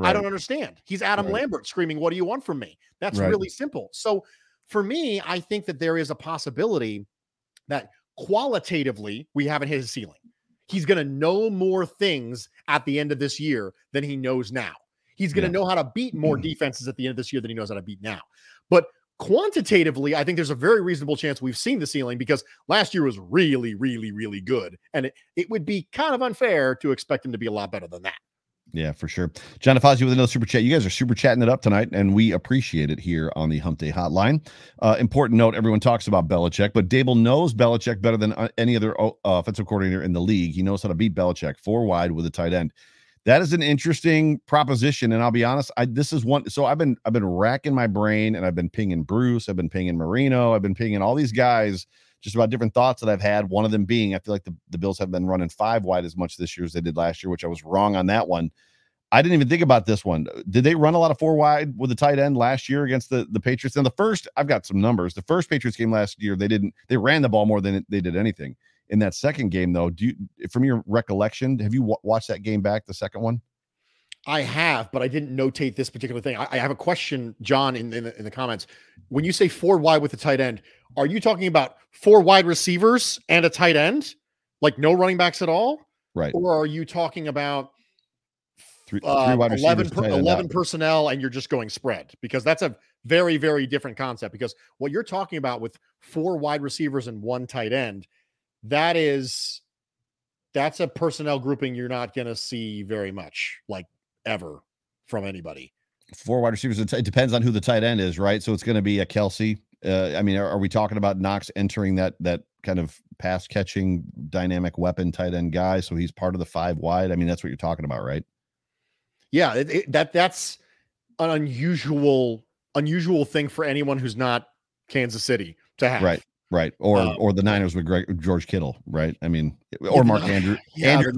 I don't understand. He's Adam Right. Lambert screaming, What do you want from me? That's Right. really simple. So for me, I think that there is a possibility that qualitatively we haven't hit his ceiling. He's going to know more things at the end of this year than he knows now. He's going to Yeah. know how to beat more mm-hmm. defenses at the end of this year than he knows how to beat now. But quantitatively, I think there's a very reasonable chance we've seen the ceiling because last year was really, really, really good. And it, it would be kind of unfair to expect him to be a lot better than that. Yeah, for sure. John Fazio with another super chat. You guys are super chatting it up tonight, and we appreciate it here on the Hump Day Hotline. Uh, important note: everyone talks about Belichick, but Daboll knows Belichick better than uh, any other uh, offensive coordinator in the league. He knows how to beat Belichick four wide with a tight end. That is an interesting proposition, and I'll be honest. I this is one. So I've been I've been racking my brain, and I've been pinging Bruce. I've been pinging Marino. I've been pinging all these guys just about different thoughts that I've had. One of them being, I feel like the, the Bills have been running five wide as much this year as they did last year, which I was wrong on that one. I didn't even think about this one. Did they run a lot of four wide with the tight end last year against the, the Patriots? And the first, I've got some numbers. The first Patriots game last year, they didn't, they ran the ball more than they did anything. In that second game, though, do you, from your recollection, have you w- watched that game back, the second one? I have, but I didn't notate this particular thing. I, I have a question, John, in, in, the, in the comments. When you say four wide with a tight end, are you talking about four wide receivers and a tight end, like no running backs at all, Right. or are you talking about Three, uh, three wide 11, per- 11 personnel and you're just going spread? Because that's a very, very different concept. Because what you're talking about with four wide receivers and one tight end, that is that's a personnel grouping you're not going to see very much, like ever, from anybody. Four wide receivers. It depends on who the tight end is, right? So it's going to be a Kelce. Uh, I mean, are, are we talking about Knox entering that that kind of pass catching dynamic weapon tight end guy? So he's part of the five wide. I mean, that's what you're talking about, right? Yeah, it, it- that that's an unusual unusual thing for anyone who's not Kansas City to have. Right. Right. Or Um, or the Niners with Greg, George Kittle, right? I mean, or Mark Andrew. yeah, Andrew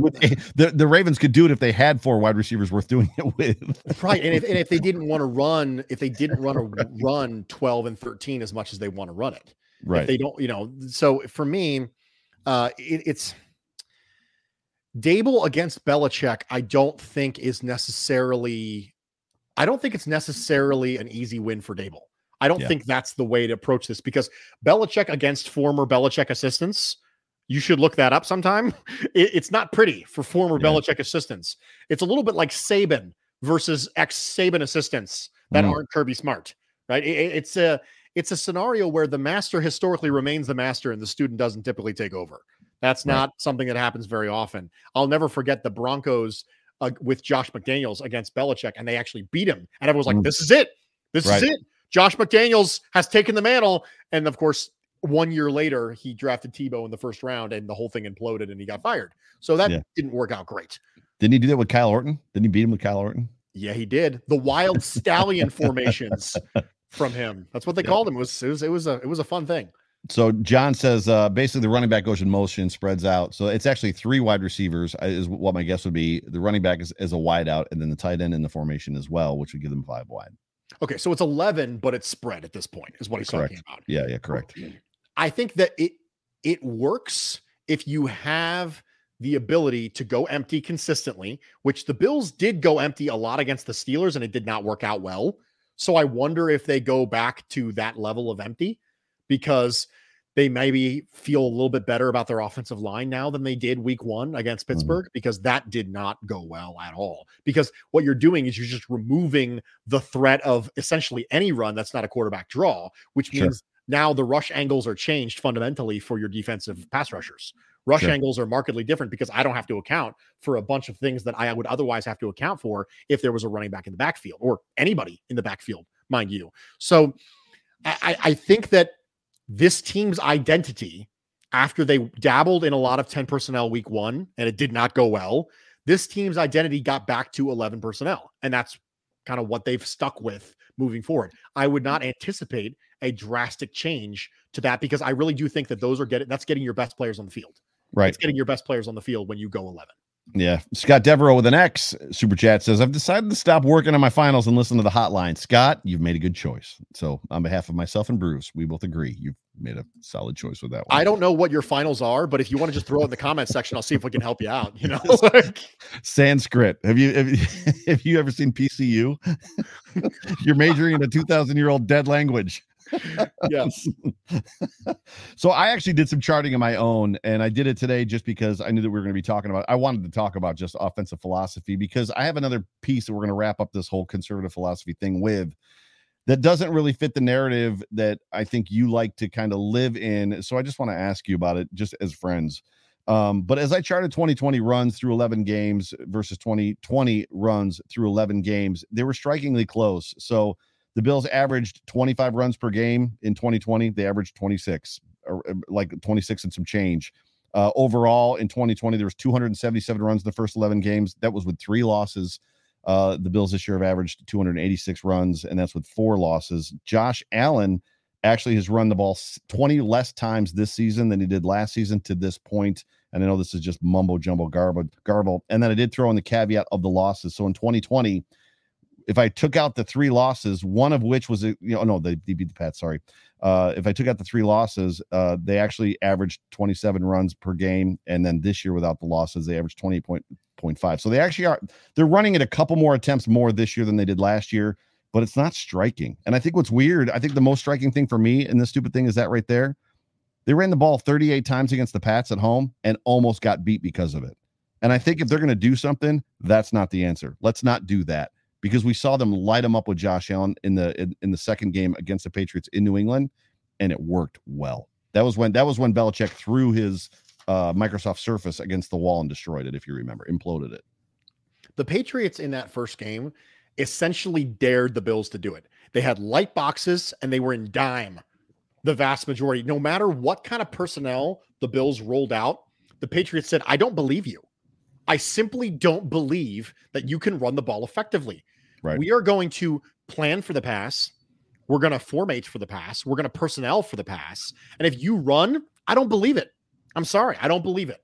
the, the Ravens could do it if they had four wide receivers worth doing it with. Right. And if, and if they didn't want to run, if they didn't run a run 12 and 13 as much as they want to run it. If Right. they don't, you know, so for me, uh it, it's Daboll against Belichick, I don't think is necessarily I don't think it's necessarily an easy win for Daboll. I don't Yeah. think that's the way to approach this because Belichick against former Belichick assistants, you should look that up sometime. It- it's not pretty for former Yeah. Belichick assistants. It's a little bit like Saban versus ex Saban assistants that Mm. aren't Kirby Smart, right? It- it- it's a it's a scenario where the master historically remains the master and the student doesn't typically take over. That's Right. not something that happens very often. I'll never forget the Broncos uh, with Josh McDaniels against Belichick, and they actually beat him. And everyone's like, Mm. "This is it. This Right. is it. Josh McDaniels has taken the mantle." And of course, one year later, he drafted Tebow in the first round, and the whole thing imploded, and he got fired. So that Yeah. didn't work out great. Didn't he do that with Kyle Orton? Didn't he beat him with Kyle Orton? Yeah, he did. The wild stallion formations from him. That's what they called him. It was, it was it was a it was a fun thing. So John says uh, basically the running back goes in motion, spreads out. So it's actually three wide receivers uh, is what my guess would be. The running back is, is a wide out, and then the tight end in the formation as well, which would give them five wide. Okay, so it's eleven, but it's spread at this point, is what he's correct. talking about. Yeah, yeah, correct. I think that it it works if you have the ability to go empty consistently, which the Bills did go empty a lot against the Steelers, and it did not work out well. So I wonder if they go back to that level of empty because they maybe feel a little bit better about their offensive line now than they did week one against mm-hmm. Pittsburgh mm-hmm. because that did not go well at all. Because what you're doing is you're just removing the threat of essentially any run that's not a quarterback draw, which means sure. now the rush angles are changed fundamentally for your defensive pass rushers. Rush sure. angles are markedly different because I don't have to account for a bunch of things that I would otherwise have to account for if there was a running back in the backfield or anybody in the backfield, mind you. So I, I think that this team's identity after they dabbled in a lot of 10 personnel week one and it did not go well, this team's identity got back to 11 personnel. And that's kind of what they've stuck with moving forward. I would not anticipate a drastic change to that because I really do think that those are getting that's getting your best players on the field. Right. It's getting your best players on the field when you go 11. Yeah. Scott Devereaux with an X super chat says, I've decided to stop working on my finals and listen to the hotline. Scott, you've made a good choice. So, on behalf of myself and Bruce, we both agree you've made a solid choice with that one. I don't know what your finals are, but if you want to just throw it in the comment section, I'll see if we can help you out. You know, Sanskrit. Have you, have you, have you ever seen PCU? You're majoring in a 2,000 year old dead language yes. so I actually did some charting of my own, and I did it today just because I knew that we were going to be talking about. I wanted to talk about just offensive philosophy because I have another piece that we're going to wrap up this whole conservative philosophy thing with that doesn't really fit the narrative that I think you like to kind of live in. So I just want to ask you about it, just as friends. Um, but as I charted 2020 runs through 11 games versus 2020 runs through 11 games, they were strikingly close. So the Bills averaged 25 runs per game in 2020. They averaged 26, or uh, like 26 and some change. Uh, overall, in 2020, there was 277 runs in the first 11 games. That was with three losses. Uh, the Bills this year have averaged 286 runs, and that's with four losses. Josh Allen actually has run the ball 20 less times this season than he did last season to this point. And I know this is just mumbo jumbo garble, garble. And then I did throw in the caveat of the losses. So in 2020, if I took out the three losses, one of which was, you know, no, they, they beat the Pats. Sorry. Uh, if I took out the three losses, uh, they actually averaged 27 runs per game, and then this year without the losses, they averaged 28.5. So they actually are they're running it a couple more attempts more this year than they did last year, but it's not striking. And I think what's weird, I think the most striking thing for me in this stupid thing is that right there, they ran the ball 38 times against the Pats at home and almost got beat because of it. And I think if they're going to do something, that's not the answer. Let's not do that because we saw them light them up with Josh Allen in the in, in, the second game against the Patriots in New England, and it worked well. That was when that was when Belichick threw his uh, Microsoft Surface against the wall and destroyed it. If you remember, imploded it. The Patriots in that first game essentially dared the Bills to do it. They had light boxes and they were in dime the vast majority. No matter what kind of personnel the Bills rolled out, the Patriots said, "I don't believe you." I simply don't believe that you can run the ball effectively. Right. We are going to plan for the pass. We're going to formate for the pass. We're going to personnel for the pass. And if you run, I don't believe it. I'm sorry. I don't believe it.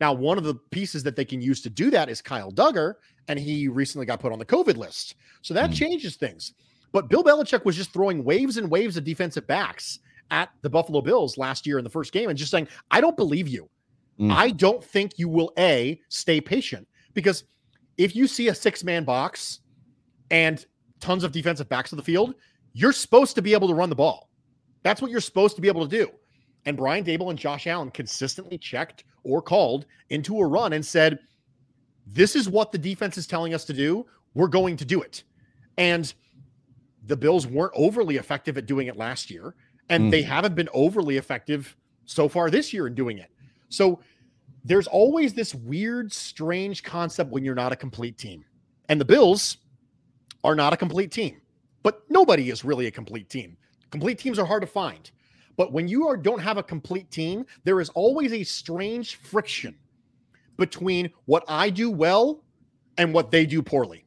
Now, one of the pieces that they can use to do that is Kyle Dugger, and he recently got put on the COVID list. So that mm. changes things. But Bill Belichick was just throwing waves and waves of defensive backs at the Buffalo Bills last year in the first game and just saying, I don't believe you. Mm. I don't think you will a stay patient because if you see a six man box and tons of defensive backs of the field, you're supposed to be able to run the ball. That's what you're supposed to be able to do. And Brian Daboll and Josh Allen consistently checked or called into a run and said, This is what the defense is telling us to do. We're going to do it. And the Bills weren't overly effective at doing it last year, and mm. they haven't been overly effective so far this year in doing it. So there's always this weird, strange concept when you're not a complete team. And the Bills are not a complete team, but nobody is really a complete team. Complete teams are hard to find. But when you are don't have a complete team, there is always a strange friction between what I do well and what they do poorly.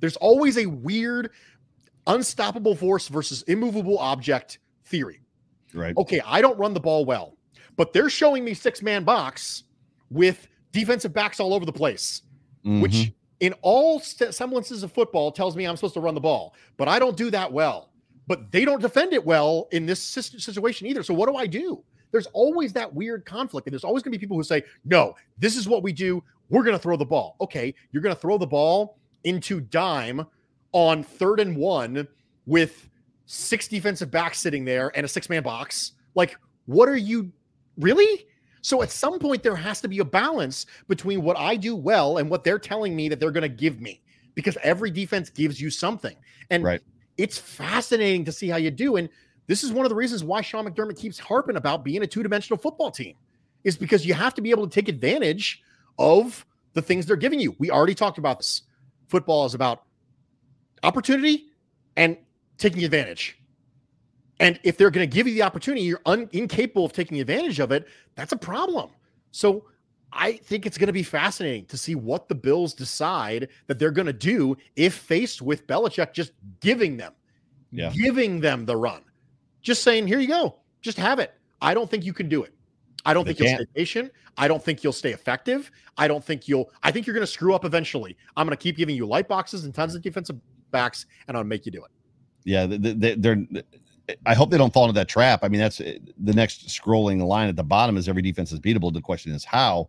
There's always a weird, unstoppable force versus immovable object theory. Right. Okay, I don't run the ball well, but they're showing me six man box with defensive backs all over the place, Mhm. which in all semblances of football tells me I'm supposed to run the ball, but I don't do that well. But they don't defend it well in this situation either. So what do I do? There's always that weird conflict, and there's always going to be people who say, "No, this is what we do. We're going to throw the ball." Okay, you're going to throw the ball into dime on third and one with six defensive backs sitting there and a six man box. Like, what are you really? So at some point, there has to be a balance between what I do well and what they're telling me that they're going to give me because every defense gives you something. And Right. it's fascinating to see how you do. And this is one of the reasons why Sean McDermott keeps harping about being a two dimensional football team, is because you have to be able to take advantage of the things they're giving you. We already talked about this. Football is about opportunity and taking advantage. And if they're going to give you the opportunity, you're un- incapable of taking advantage of it. That's a problem. So I think it's going to be fascinating to see what the Bills decide that they're going to do if faced with Belichick just giving them, Yeah. giving them the run, just saying, "Here you go, just have it." I don't think you can do it. I don't They think you'll stay patient. I don't think you'll stay effective. I don't think you'll. I think you're going to screw up eventually. I'm going to keep giving you light boxes and tons of defensive backs, and I'll make you do it. Yeah, th- th- they- they're. I hope they don't fall into that trap. I mean, that's the next scrolling line at the bottom is every defense is beatable. The question is how.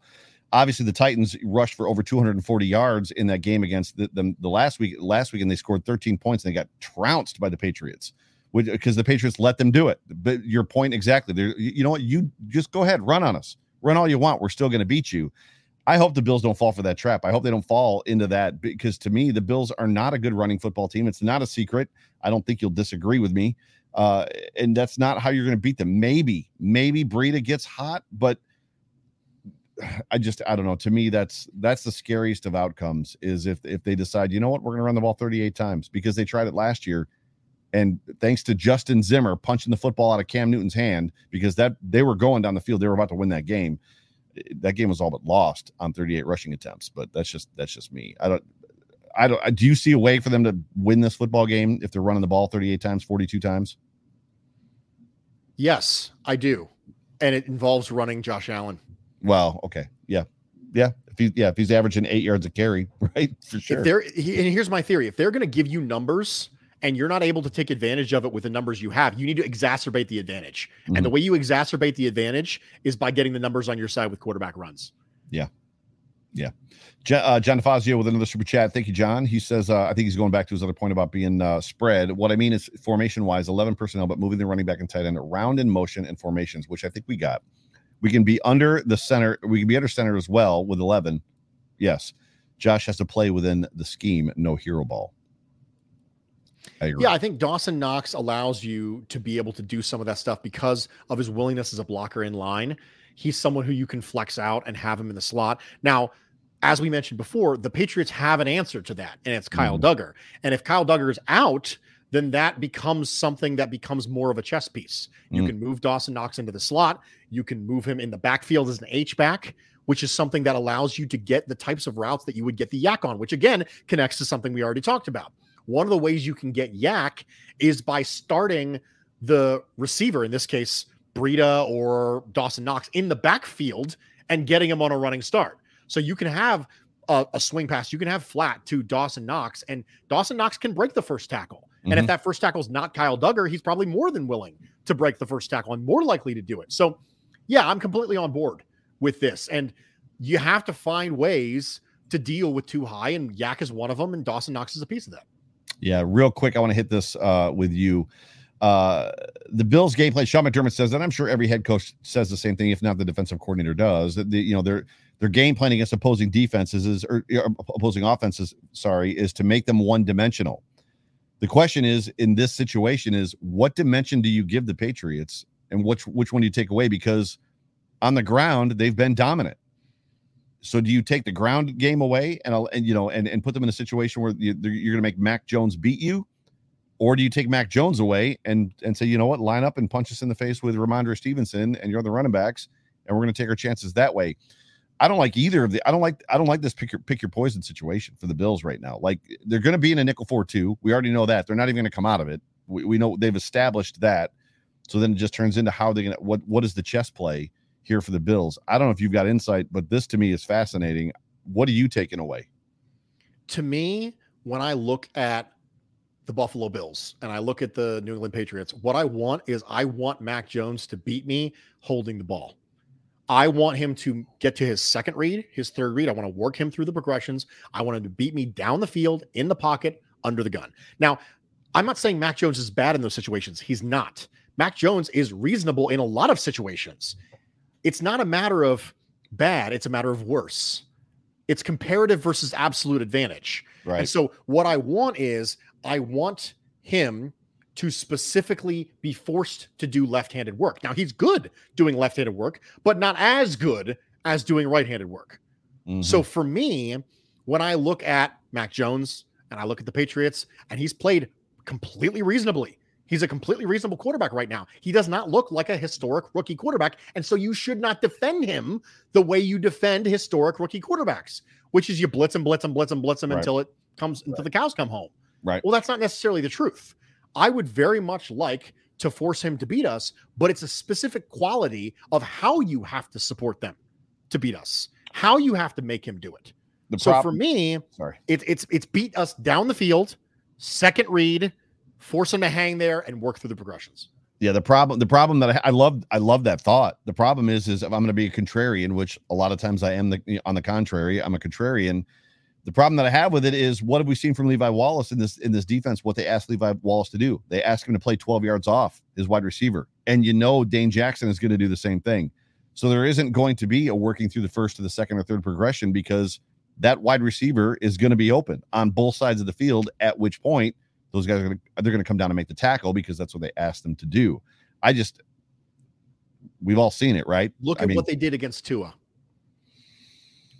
Obviously, the Titans rushed for over 240 yards in that game against the, the, the last week. Last week, and they scored 13 points, and they got trounced by the Patriots, because the Patriots let them do it. But your point exactly. There, you know what? You just go ahead, run on us, run all you want. We're still going to beat you. I hope the Bills don't fall for that trap. I hope they don't fall into that because to me, the Bills are not a good running football team. It's not a secret. I don't think you'll disagree with me. Uh, and that's not how you're going to beat them. Maybe, maybe Breida gets hot, but I just I don't know. To me, that's that's the scariest of outcomes is if if they decide, you know what, we're going to run the ball 38 times because they tried it last year. And thanks to Justin Zimmer punching the football out of Cam Newton's hand because that they were going down the field, they were about to win that game. That game was all but lost on 38 rushing attempts. But that's just that's just me. I don't I don't. Do you see a way for them to win this football game if they're running the ball 38 times, 42 times? Yes, I do, and it involves running Josh Allen. Well, okay, yeah, yeah. If he, yeah, if he's averaging eight yards a carry, right, for sure. If they're he, and here's my theory: if they're going to give you numbers and you're not able to take advantage of it with the numbers you have, you need to exacerbate the advantage. And the mm-hmm. way you exacerbate the advantage is by getting the numbers on your side with quarterback runs. Jo- uh, John Fazio with another super chat. Thank you, John. He says, uh, I think he's going back to his other point about being uh, spread. What I mean is formation wise, 11 personnel, but moving the running back and tight end around in motion and formations, which I think we got. We can be under the center. We can be under center as well with 11. Yes. Josh has to play within the scheme, no hero ball. I. Yeah, I think Dawson Knox allows you to be able to do some of that stuff because of his willingness as a blocker in line. He's someone who you can flex out and have him in the slot. Now, as we mentioned before, the Patriots have an answer to that, and it's Kyle Dugger. And if Kyle Dugger is out, then that becomes something that becomes more of a chess piece. You Mm. can move Dawson Knox into the slot. You can move him in the backfield as an H back, which is something that allows you to get the types of routes that you would get the YAC on, which again connects to something we already talked about. One of the ways you can get YAC is by starting the receiver, in this case, Breida or Dawson Knox, in the backfield and getting him on a running start. So you can have a, a swing pass, you can have flat to Dawson Knox, and Dawson Knox can break the first tackle. And if Mhm. that first tackle is not Kyle Dugger, he's probably more than willing to break the first tackle and more likely to do it. So, yeah, I'm completely on board with this. And you have to find ways to deal with two high, and YAC is one of them, and Dawson Knox is a piece of that. Yeah, real quick, I want to hit this uh, with you. Uh, the Bills' game plan. Sean McDermott says that. I'm sure every head coach says the same thing, if not the defensive coordinator does. That the, you know their their game plan against opposing defenses is or, opposing offenses. Sorry, is to make them one dimensional. The question is in this situation is what dimension do you give the Patriots, and which which one do you take away? Because on the ground they've been dominant. So do you take the ground game away and and you know and, and put them in a situation where you, you're going to make Mac Jones beat you, or do you take Mac Jones away and and say you know what line up and punch us in the face with Rhamondre Stevenson and you're the running backs and we're going to take our chances that way. I don't like either of the. I don't like. I don't like this pick your pick your poison situation for the Bills right now. Like they're going to be in a nickel four two. We already know that they're not even going to come out of it. We, we know they've established that. So then it just turns into how they're going to what what is the chess play here for the Bills? I don't know if you've got insight, but this to me is fascinating. What are you taking away? To me, when I look at the Buffalo Bills and I look at the New England Patriots, what I want is I want Mac Jones to beat me holding the ball. I want him to get to his second read, his third read. I want to work him through the progressions. I want him to beat me down the field, in the pocket, under the gun. Now, I'm not saying Mac Jones is bad in those situations. He's not. Mac Jones is reasonable in a lot of situations. It's not a matter of bad, it's a matter of worse. It's comparative versus absolute advantage. Right. And so, what I want is I want him to specifically be forced to do left-handed work. Now he's good doing left-handed work, but not as good as doing right-handed work. Mm-hmm. So for me, when I look at Mac Jones and I look at the Patriots and he's played completely reasonably. He's a completely reasonable quarterback right now. He does not look like a historic rookie quarterback. And so you should not defend him the way you defend historic rookie quarterbacks, which is you blitz and blitz and blitz and blitz him right. until it comes until the cows come home. Right. Well, that's not necessarily the truth. I would very much like to force him to beat us, but it's a specific quality of how you have to support them to beat us, how you have to make him do it. The so problem, for me, sorry, it, it's it's beat us down the field, second read, force him to hang there and work through the progressions. Yeah, the problem the problem that I, I love I love that thought. The problem is is if I'm going to be a contrarian, which a lot of times I am the on the contrary, I'm a contrarian the problem that I have with it is what have we seen from Levi Wallace in this in this defense? What they asked Levi Wallace to do? They asked him to play 12 yards off his wide receiver, and you know Dane Jackson is going to do the same thing. So there isn't going to be a working through the first to the second or third progression because that wide receiver is going to be open on both sides of the field. At which point those guys are going to they're going to come down and make the tackle because that's what they asked them to do. I just we've all seen it, right? Look at I mean, what they did against Tua.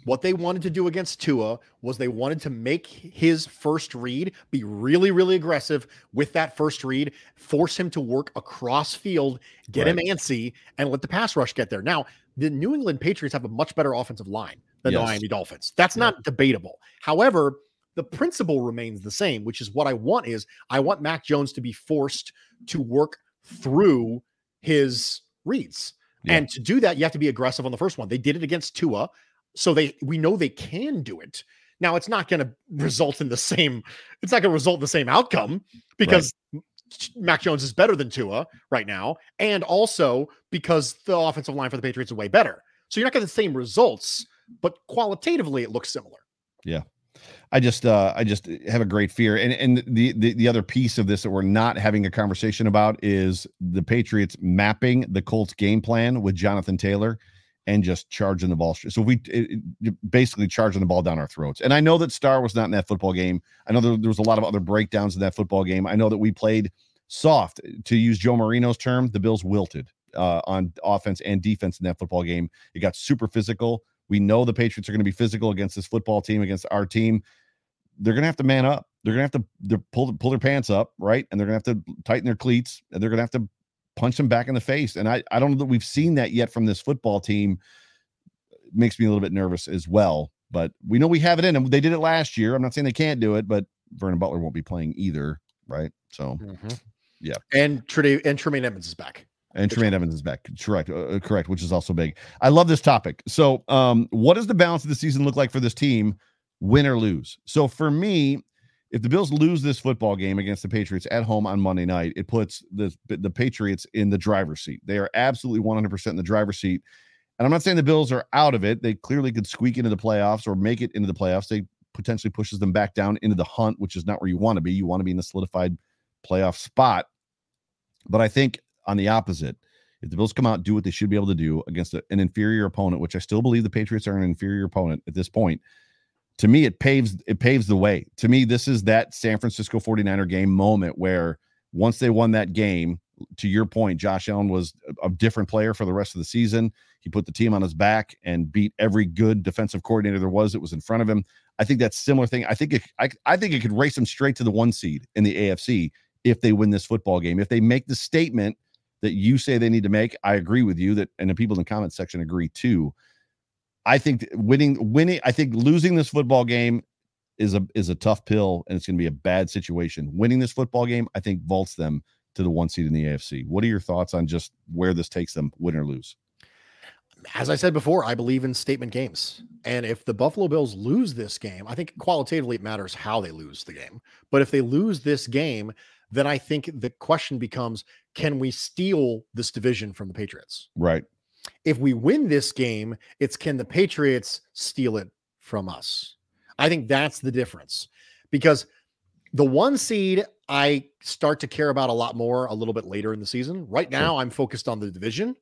What they wanted to do against Tua was they wanted to make his first read be really, really aggressive with that first read, force him to work across field, get right. him antsy, and let the pass rush get there. Now, the New England Patriots have a much better offensive line than yes. the Miami Dolphins. That's yeah. not debatable. However, the principle remains the same, which is what I want is I want Mac Jones to be forced to work through his reads. Yeah. And to do that, you have to be aggressive on the first one. They did it against Tua. So they we know they can do it. Now it's not going to result in the same. It's not going to result in the same outcome because right. Mac Jones is better than Tua right now, and also because the offensive line for the Patriots is way better. So you're not getting the same results, but qualitatively it looks similar. Yeah. I just uh I just have a great fear. And and the, the the other piece of this that we're not having a conversation about is the Patriots mapping the Colts game plan with Jonathan Taylor and just charging the ball. So we it, it, basically charging the ball down our throats. And I know that Star was not in that football game. I know there, there was a lot of other breakdowns in that football game. I know that we played soft, to use Joe Marino's term. The Bills wilted uh, on offense and defense in that football game. It got super physical. We know the Patriots are going to be physical against this football team, against our team. They're going to have to man up. They're going to have to pull pull their pants up, right? And they're going to have to tighten their cleats, and they're going to have to punch them back in the face. And I, I don't know that we've seen that yet from this football team. It makes me a little bit nervous as well. But we know we have it in them. They did it last year. I'm not saying they can't do it, but Vernon Butler won't be playing either, right? So, mm-hmm. yeah. And Trey and Tremaine Edmunds is back. And Tremaine Edmunds is back. Correct. Uh, uh, correct. Which is also big. I love this topic. So, um, what does the balance of the season look like for this team, win or lose? So, for me, if the Bills lose this football game against the Patriots at home on Monday night, it puts the the Patriots in the driver's seat. They are absolutely 100% in the driver's seat. And I'm not saying the Bills are out of it. They clearly could squeak into the playoffs or make it into the playoffs. They potentially pushes them back down into the hunt, which is not where you want to be. You want to be in the solidified playoff spot. But I think on the opposite, if the Bills come out do what they should be able to do against a, an inferior opponent, which I still believe the Patriots are an inferior opponent at this point, to me it paves it paves the way. To me this is that san francisco 49er game moment where once they won that game to your point josh allen was a different player for the rest of the season. He put the team on his back and beat every good defensive coordinator there was that was in front of him. I think that's similar thing. I think it, I, I think it could race them straight to the one seed in the afc if they win this football game. If they make the statement that you say they need to make i agree with you that and the people in the comment section agree too I think winning, winning, I think losing this football game is a is a tough pill, and it's going to be a bad situation. Winning this football game, I think, vaults them to the one seed in the AFC. What are your thoughts on just where this takes them, win or lose? As I said before, I believe in statement games. And if the Buffalo Bills lose this game, I think qualitatively it matters how they lose the game. But if they lose this game, then I think the question becomes can we steal this division from the Patriots? Right. If we win this game, it's can the Patriots steal it from us? I think that's the difference because the one seed I start to care about a lot more a little bit later in the season. Right now, I'm focused on the division.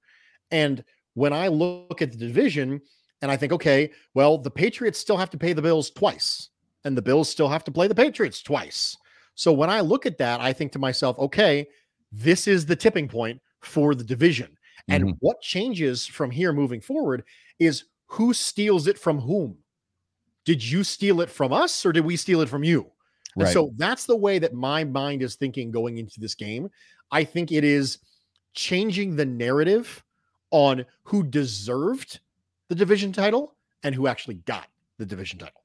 And when I look at the division and I think, okay, well, the Patriots still have to pay the Bills twice, and the Bills still have to play the Patriots twice. So when I look at that, I think to myself, okay, this is the tipping point for the division. And mm-hmm. what changes from here moving forward is who steals it from whom? Did you steal it from us or did we steal it from you? Right. so that's the way that my mind is thinking going into this game. I think it is changing the narrative on who deserved the division title and who actually got the division title.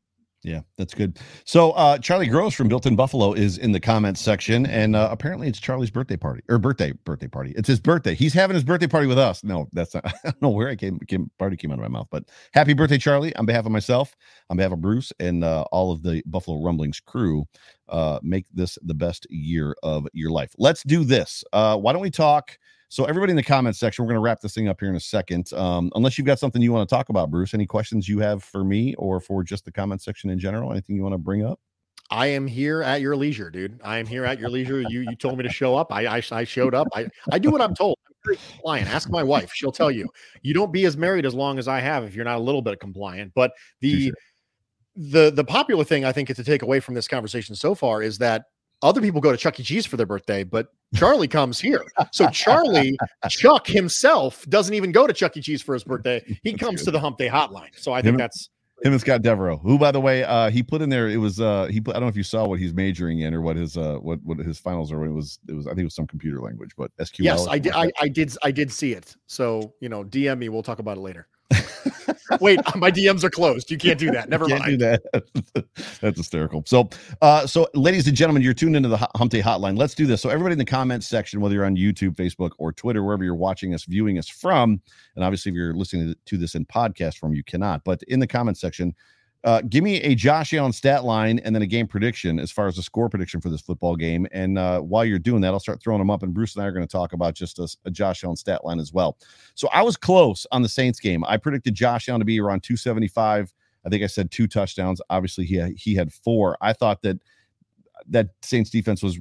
Yeah, that's good. So uh, Charlie Gross from Built in Buffalo is in the comments section, and uh, apparently it's Charlie's birthday party or birthday birthday party. It's his birthday. He's having his birthday party with us. No, that's not. I don't know where I came. came party came out of my mouth, but happy birthday, Charlie! On behalf of myself, on behalf of Bruce, and uh, all of the Buffalo Rumblings crew, uh, make this the best year of your life. Let's do this. Uh, why don't we talk? So, everybody in the comments section, we're going to wrap this thing up here in a second. Um, unless you've got something you want to talk about, Bruce, any questions you have for me or for just the comment section in general? Anything you want to bring up? I am here at your leisure, dude. I am here at your leisure. You you told me to show up. I I, I showed up. I, I do what I'm told. I'm very compliant. Ask my wife; she'll tell you. You don't be as married as long as I have if you're not a little bit compliant. But the the the popular thing I think is to take away from this conversation so far is that other people go to Chuck E. Cheese for their birthday, but Charlie comes here. So Charlie, Chuck himself doesn't even go to Chuck E. Cheese for his birthday. He comes to the Hump Day Hotline. So I think him, that's him and Scott Devereaux, who by the way, uh, he put in there. It was uh, he. Put, I don't know if you saw what he's majoring in or what his uh, what what his finals are. It was it was I think it was some computer language, but SQL. Yes, I did. I, I did. I did see it. So you know, DM me. We'll talk about it later. Wait, my DMs are closed. You can't do that. Never can't mind. Do that. That's hysterical. So, uh, so ladies and gentlemen, you're tuned into the Hump Day Hotline. Let's do this. So, everybody in the comments section, whether you're on YouTube, Facebook, or Twitter, wherever you're watching us, viewing us from, and obviously if you're listening to this in podcast form, you cannot. But in the comments section, uh, give me a Josh Allen stat line and then a game prediction as far as the score prediction for this football game. And uh, while you're doing that, I'll start throwing them up. And Bruce and I are going to talk about just a, a, Josh Allen stat line as well. So I was close on the Saints game. I predicted Josh Allen to be around 275. I think I said two touchdowns. Obviously, he had, he had four. I thought that that Saints defense was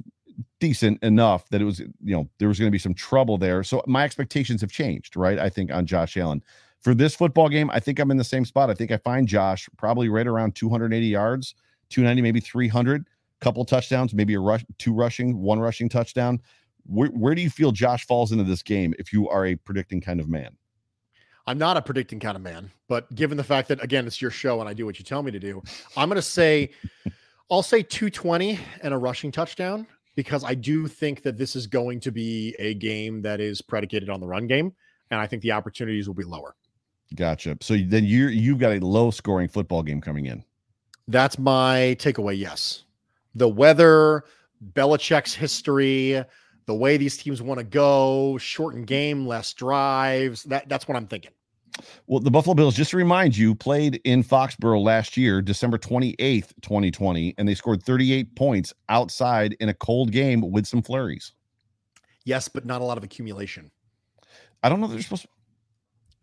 decent enough that it was you know there was going to be some trouble there. So my expectations have changed, right? I think on Josh Allen for this football game, I think I'm in the same spot. I think I find Josh probably right around 280 yards, 290, maybe 300, couple touchdowns, maybe a rush, two rushing, one rushing touchdown. Where, where do you feel Josh falls into this game if you are a predicting kind of man? I'm not a predicting kind of man, but given the fact that again it's your show and I do what you tell me to do, I'm going to say I'll say 220 and a rushing touchdown because I do think that this is going to be a game that is predicated on the run game and I think the opportunities will be lower. Gotcha. So then you you've got a low scoring football game coming in. That's my takeaway. Yes, the weather, Belichick's history, the way these teams want to go, shorten game, less drives. That that's what I'm thinking. Well, the Buffalo Bills, just to remind you, played in Foxborough last year, December 28th, 2020, and they scored 38 points outside in a cold game with some flurries. Yes, but not a lot of accumulation. I don't know. They're supposed to,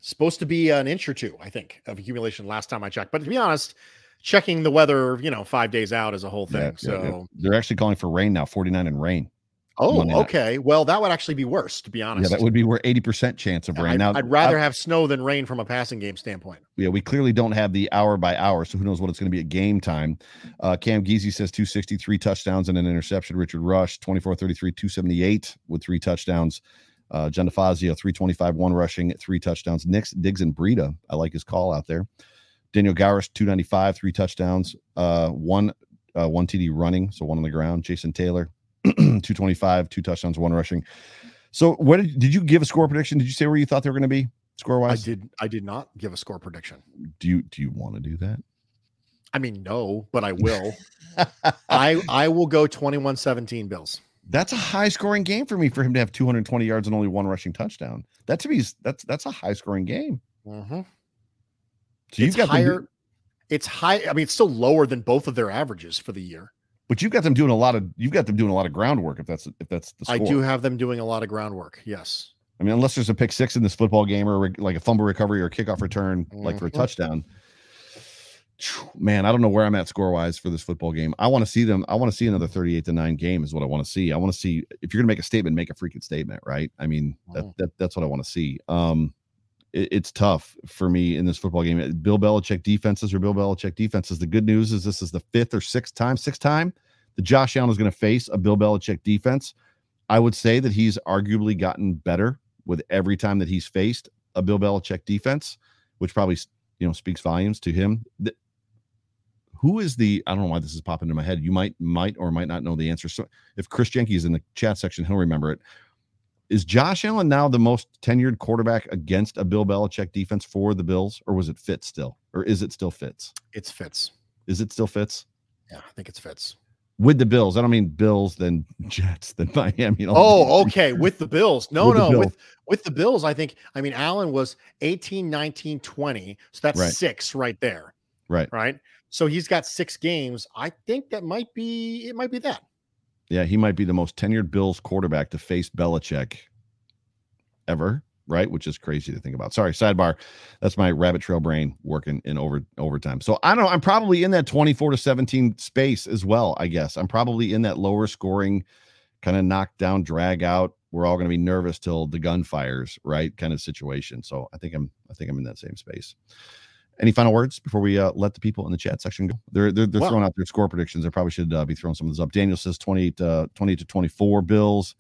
supposed to be an inch or two, I think, of accumulation last time I checked. But to be honest, checking the weather, you know, five days out is a whole thing. Yeah, so yeah, yeah. they're actually calling for rain now, 49 and rain. Oh, okay. Well, that would actually be worse, to be honest. Yeah, that would be where 80% chance of rain. I'd, now, I'd rather I, have snow than rain from a passing game standpoint. Yeah, we clearly don't have the hour by hour, so who knows what it's going to be at game time. Uh, Cam Geezy says 263 touchdowns and an interception. Richard Rush, 24 33, 278 with three touchdowns. Uh, John DeFazio, 325, one rushing, three touchdowns. Nix, Diggs, and Breida. I like his call out there. Daniel Garish, 295, three touchdowns, uh, one uh, one TD running, so one on the ground. Jason Taylor, 225, two touchdowns, one rushing. So, what did, did you give a score prediction? Did you say where you thought they were going to be? score wise? I did. I did not give a score prediction. Do you do you want to do that? I mean, no, but I will. I I will go 21-17 Bills. That's a high scoring game for me for him to have 220 yards and only one rushing touchdown. That to me is that's that's a high scoring game. Mhm. So you've It's got higher. do- It's high. I mean, it's still lower than both of their averages for the year. but you've got them doing a lot of you've got them doing a lot of groundwork if that's if that's the score. I do have them doing a lot of groundwork. Yes. I mean, unless there's a pick six in this football game or like a fumble recovery or a kickoff return, like for a Mhm. touchdown. Man, I don't know where I'm at score wise for this football game. I want to see them. I want to see another 38 to nine game is what I want to see. I want to see if you're going to make a statement, make a freaking statement, right? I mean, that, Mhm. that that's what I want to see. Um, it- it's tough for me in this football game. Bill Belichick defenses or Bill Belichick defenses. The good news is this is the fifth or sixth time, sixth time that Josh Allen is going to face a Bill Belichick defense. I would say that he's arguably gotten better with every time that he's faced a Bill Belichick defense, which probably you know speaks volumes to him. Who is the? I don't know why this is popping into my head. You might might or might not know the answer. So if Chris Jenke is in the chat section, he'll remember it. Is Josh Allen now the most tenured quarterback against a Bill Belichick defense for the Bills, or was it Fitz still, or is it still Fitz? It's Fitz. Is it still Fitz Yeah, I think it's Fitz. with the Bills? I don't mean Bills, then Jets, then Miami. you know, Oh, okay. With the Bills. No, With no. Bills. With with the Bills, I think, I mean, Allen was 18, 19, 20. So that's Right. six right there. right. Right. So he's got six games. I think that might be it might be that. Yeah, he might be the most tenured Bills quarterback to face Belichick ever, right? Which is crazy to think about. Sorry, sidebar. That's my rabbit trail brain working in over overtime. So I don't know. I'm probably in that 24 to 17 space as well. I guess I'm probably in that lower scoring, kind of knock down, drag out. We're all going to be nervous till the gun fires, right? Kind of situation. So I think I'm I think I'm in that same space. Any final words before we uh, let the people in the chat section go? They're they're, they're Well- throwing out their score predictions. I probably should uh, be throwing some of those up. Daniel says 28 uh, 28 to 24 Bills.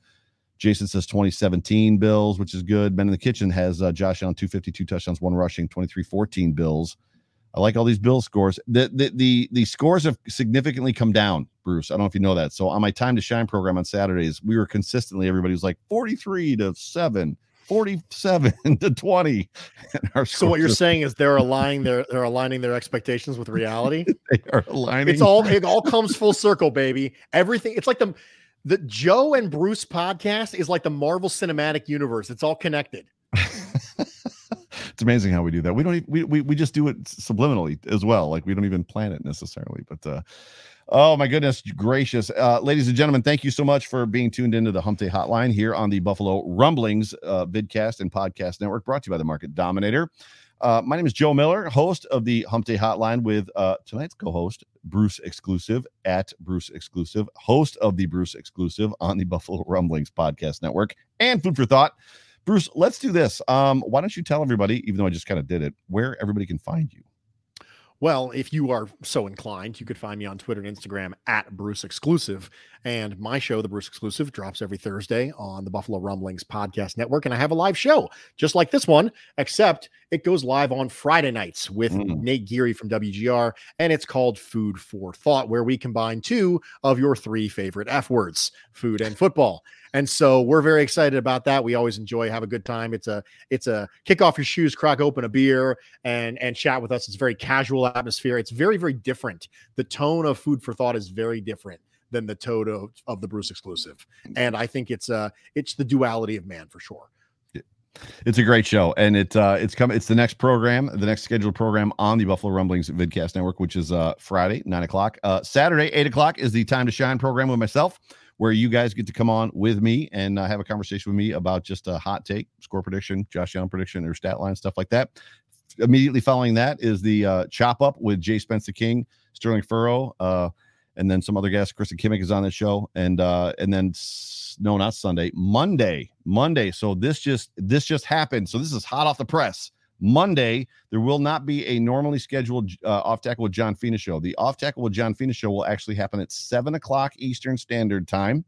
Jason says 2017 Bills, which is good. Ben in the Kitchen has uh, Josh Allen 252 touchdowns, one rushing, 23-14 Bills. I like all these Bills scores. The, the the the scores have significantly come down, Bruce. I don't know if you know that. So on my time to shine program on Saturdays, we were consistently everybody was like 43 to 7, 47 to 20. And our So what you're saying is they're aligning their they're aligning their expectations with reality. they are aligning. it's all it all comes full circle, baby. Everything it's like the the Joe and Bruce podcast is like the Marvel Cinematic Universe. It's all connected. it's amazing how we do that. We don't even, we, we we just do it subliminally as well. Like we don't even plan it necessarily. But uh oh my goodness gracious. Uh ladies and gentlemen, thank you so much for being tuned into the Hump Day Hotline here on the Buffalo Rumblings uh vidcast and podcast network brought to you by the Market Dominator. Uh, my name is Joe Miller, host of the Hump Day Hotline with uh, tonight's co-host Bruce Exclusive at Bruce Exclusive, host of the Bruce Exclusive on the Buffalo Rumblings podcast network, and Food for Thought. Bruce, let's do this. Um, why don't you tell everybody, even though I just kind of did it, where everybody can find you? Well, if you are so inclined, you could find me on Twitter and Instagram at Bruce Exclusive. And my show, The Bruce Exclusive, drops every Thursday on the Buffalo Rumblings Podcast Network. And I have a live show just like this one, except it goes live on Friday nights with Mm. Nate Geary from WGR. And it's called Food for Thought, where we combine two of your three favorite F words, food and football. And so we're very excited about that. We always enjoy, have a good time. It's a it's a kick off your shoes, crack open a beer, and and chat with us. It's very casual atmosphere. It's very very different. The tone of Food for Thought is very different than the tone of, of the Bruce exclusive. And I think it's uh it's the duality of man for sure. It's a great show, and it uh, it's coming. It's the next program, the next scheduled program on the Buffalo Rumblings Vidcast Network, which is uh, Friday nine o'clock. Uh, Saturday eight o'clock is the Time to Shine program with myself, where you guys get to come on with me and uh, have a conversation with me about just a hot take, score prediction, Josh Allen prediction, or stat line stuff like that. Immediately following that is the uh, chop up with Jay Spencer King, Sterling Furrow, uh, and then some other guests. Kristen Kimmick is on the show, and uh, and then no, not Sunday, Monday, Monday. So this just this just happened. So this is hot off the press. Monday, there will not be a normally scheduled uh, off tackle with John Fina show. The off tackle with John Fina show will actually happen at seven o'clock Eastern Standard Time.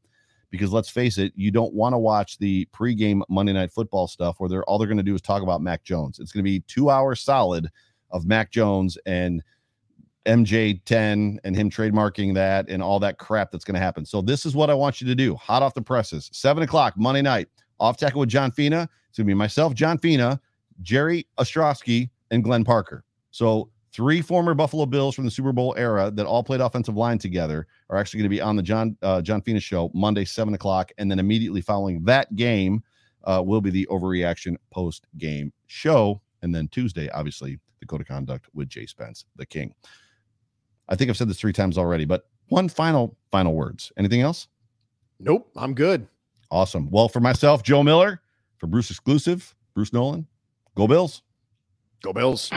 Because let's face it, you don't want to watch the pregame Monday Night Football stuff where they're all they're going to do is talk about Mac Jones. It's going to be two hours solid of Mac Jones and MJ10 and him trademarking that and all that crap that's going to happen. So this is what I want you to do. Hot off the presses, seven o'clock Monday night. Off tackle with John Fina. It's going to be myself, John Fina, Jerry Ostroski and Glenn Parker. So three former Buffalo Bills from the Super Bowl era that all played offensive line together are actually going to be on the John uh, John Fina show Monday seven o'clock, and then immediately following that game uh, will be the overreaction post game show, and then Tuesday, obviously, the code of conduct with Jay Spence, the King. I think I've said this three times already, but one final final words. Anything else? Nope, I'm good. Awesome. Well, for myself, Joe Miller, for Bruce Exclusive, Bruce Nolan, go Bills. Go Bills.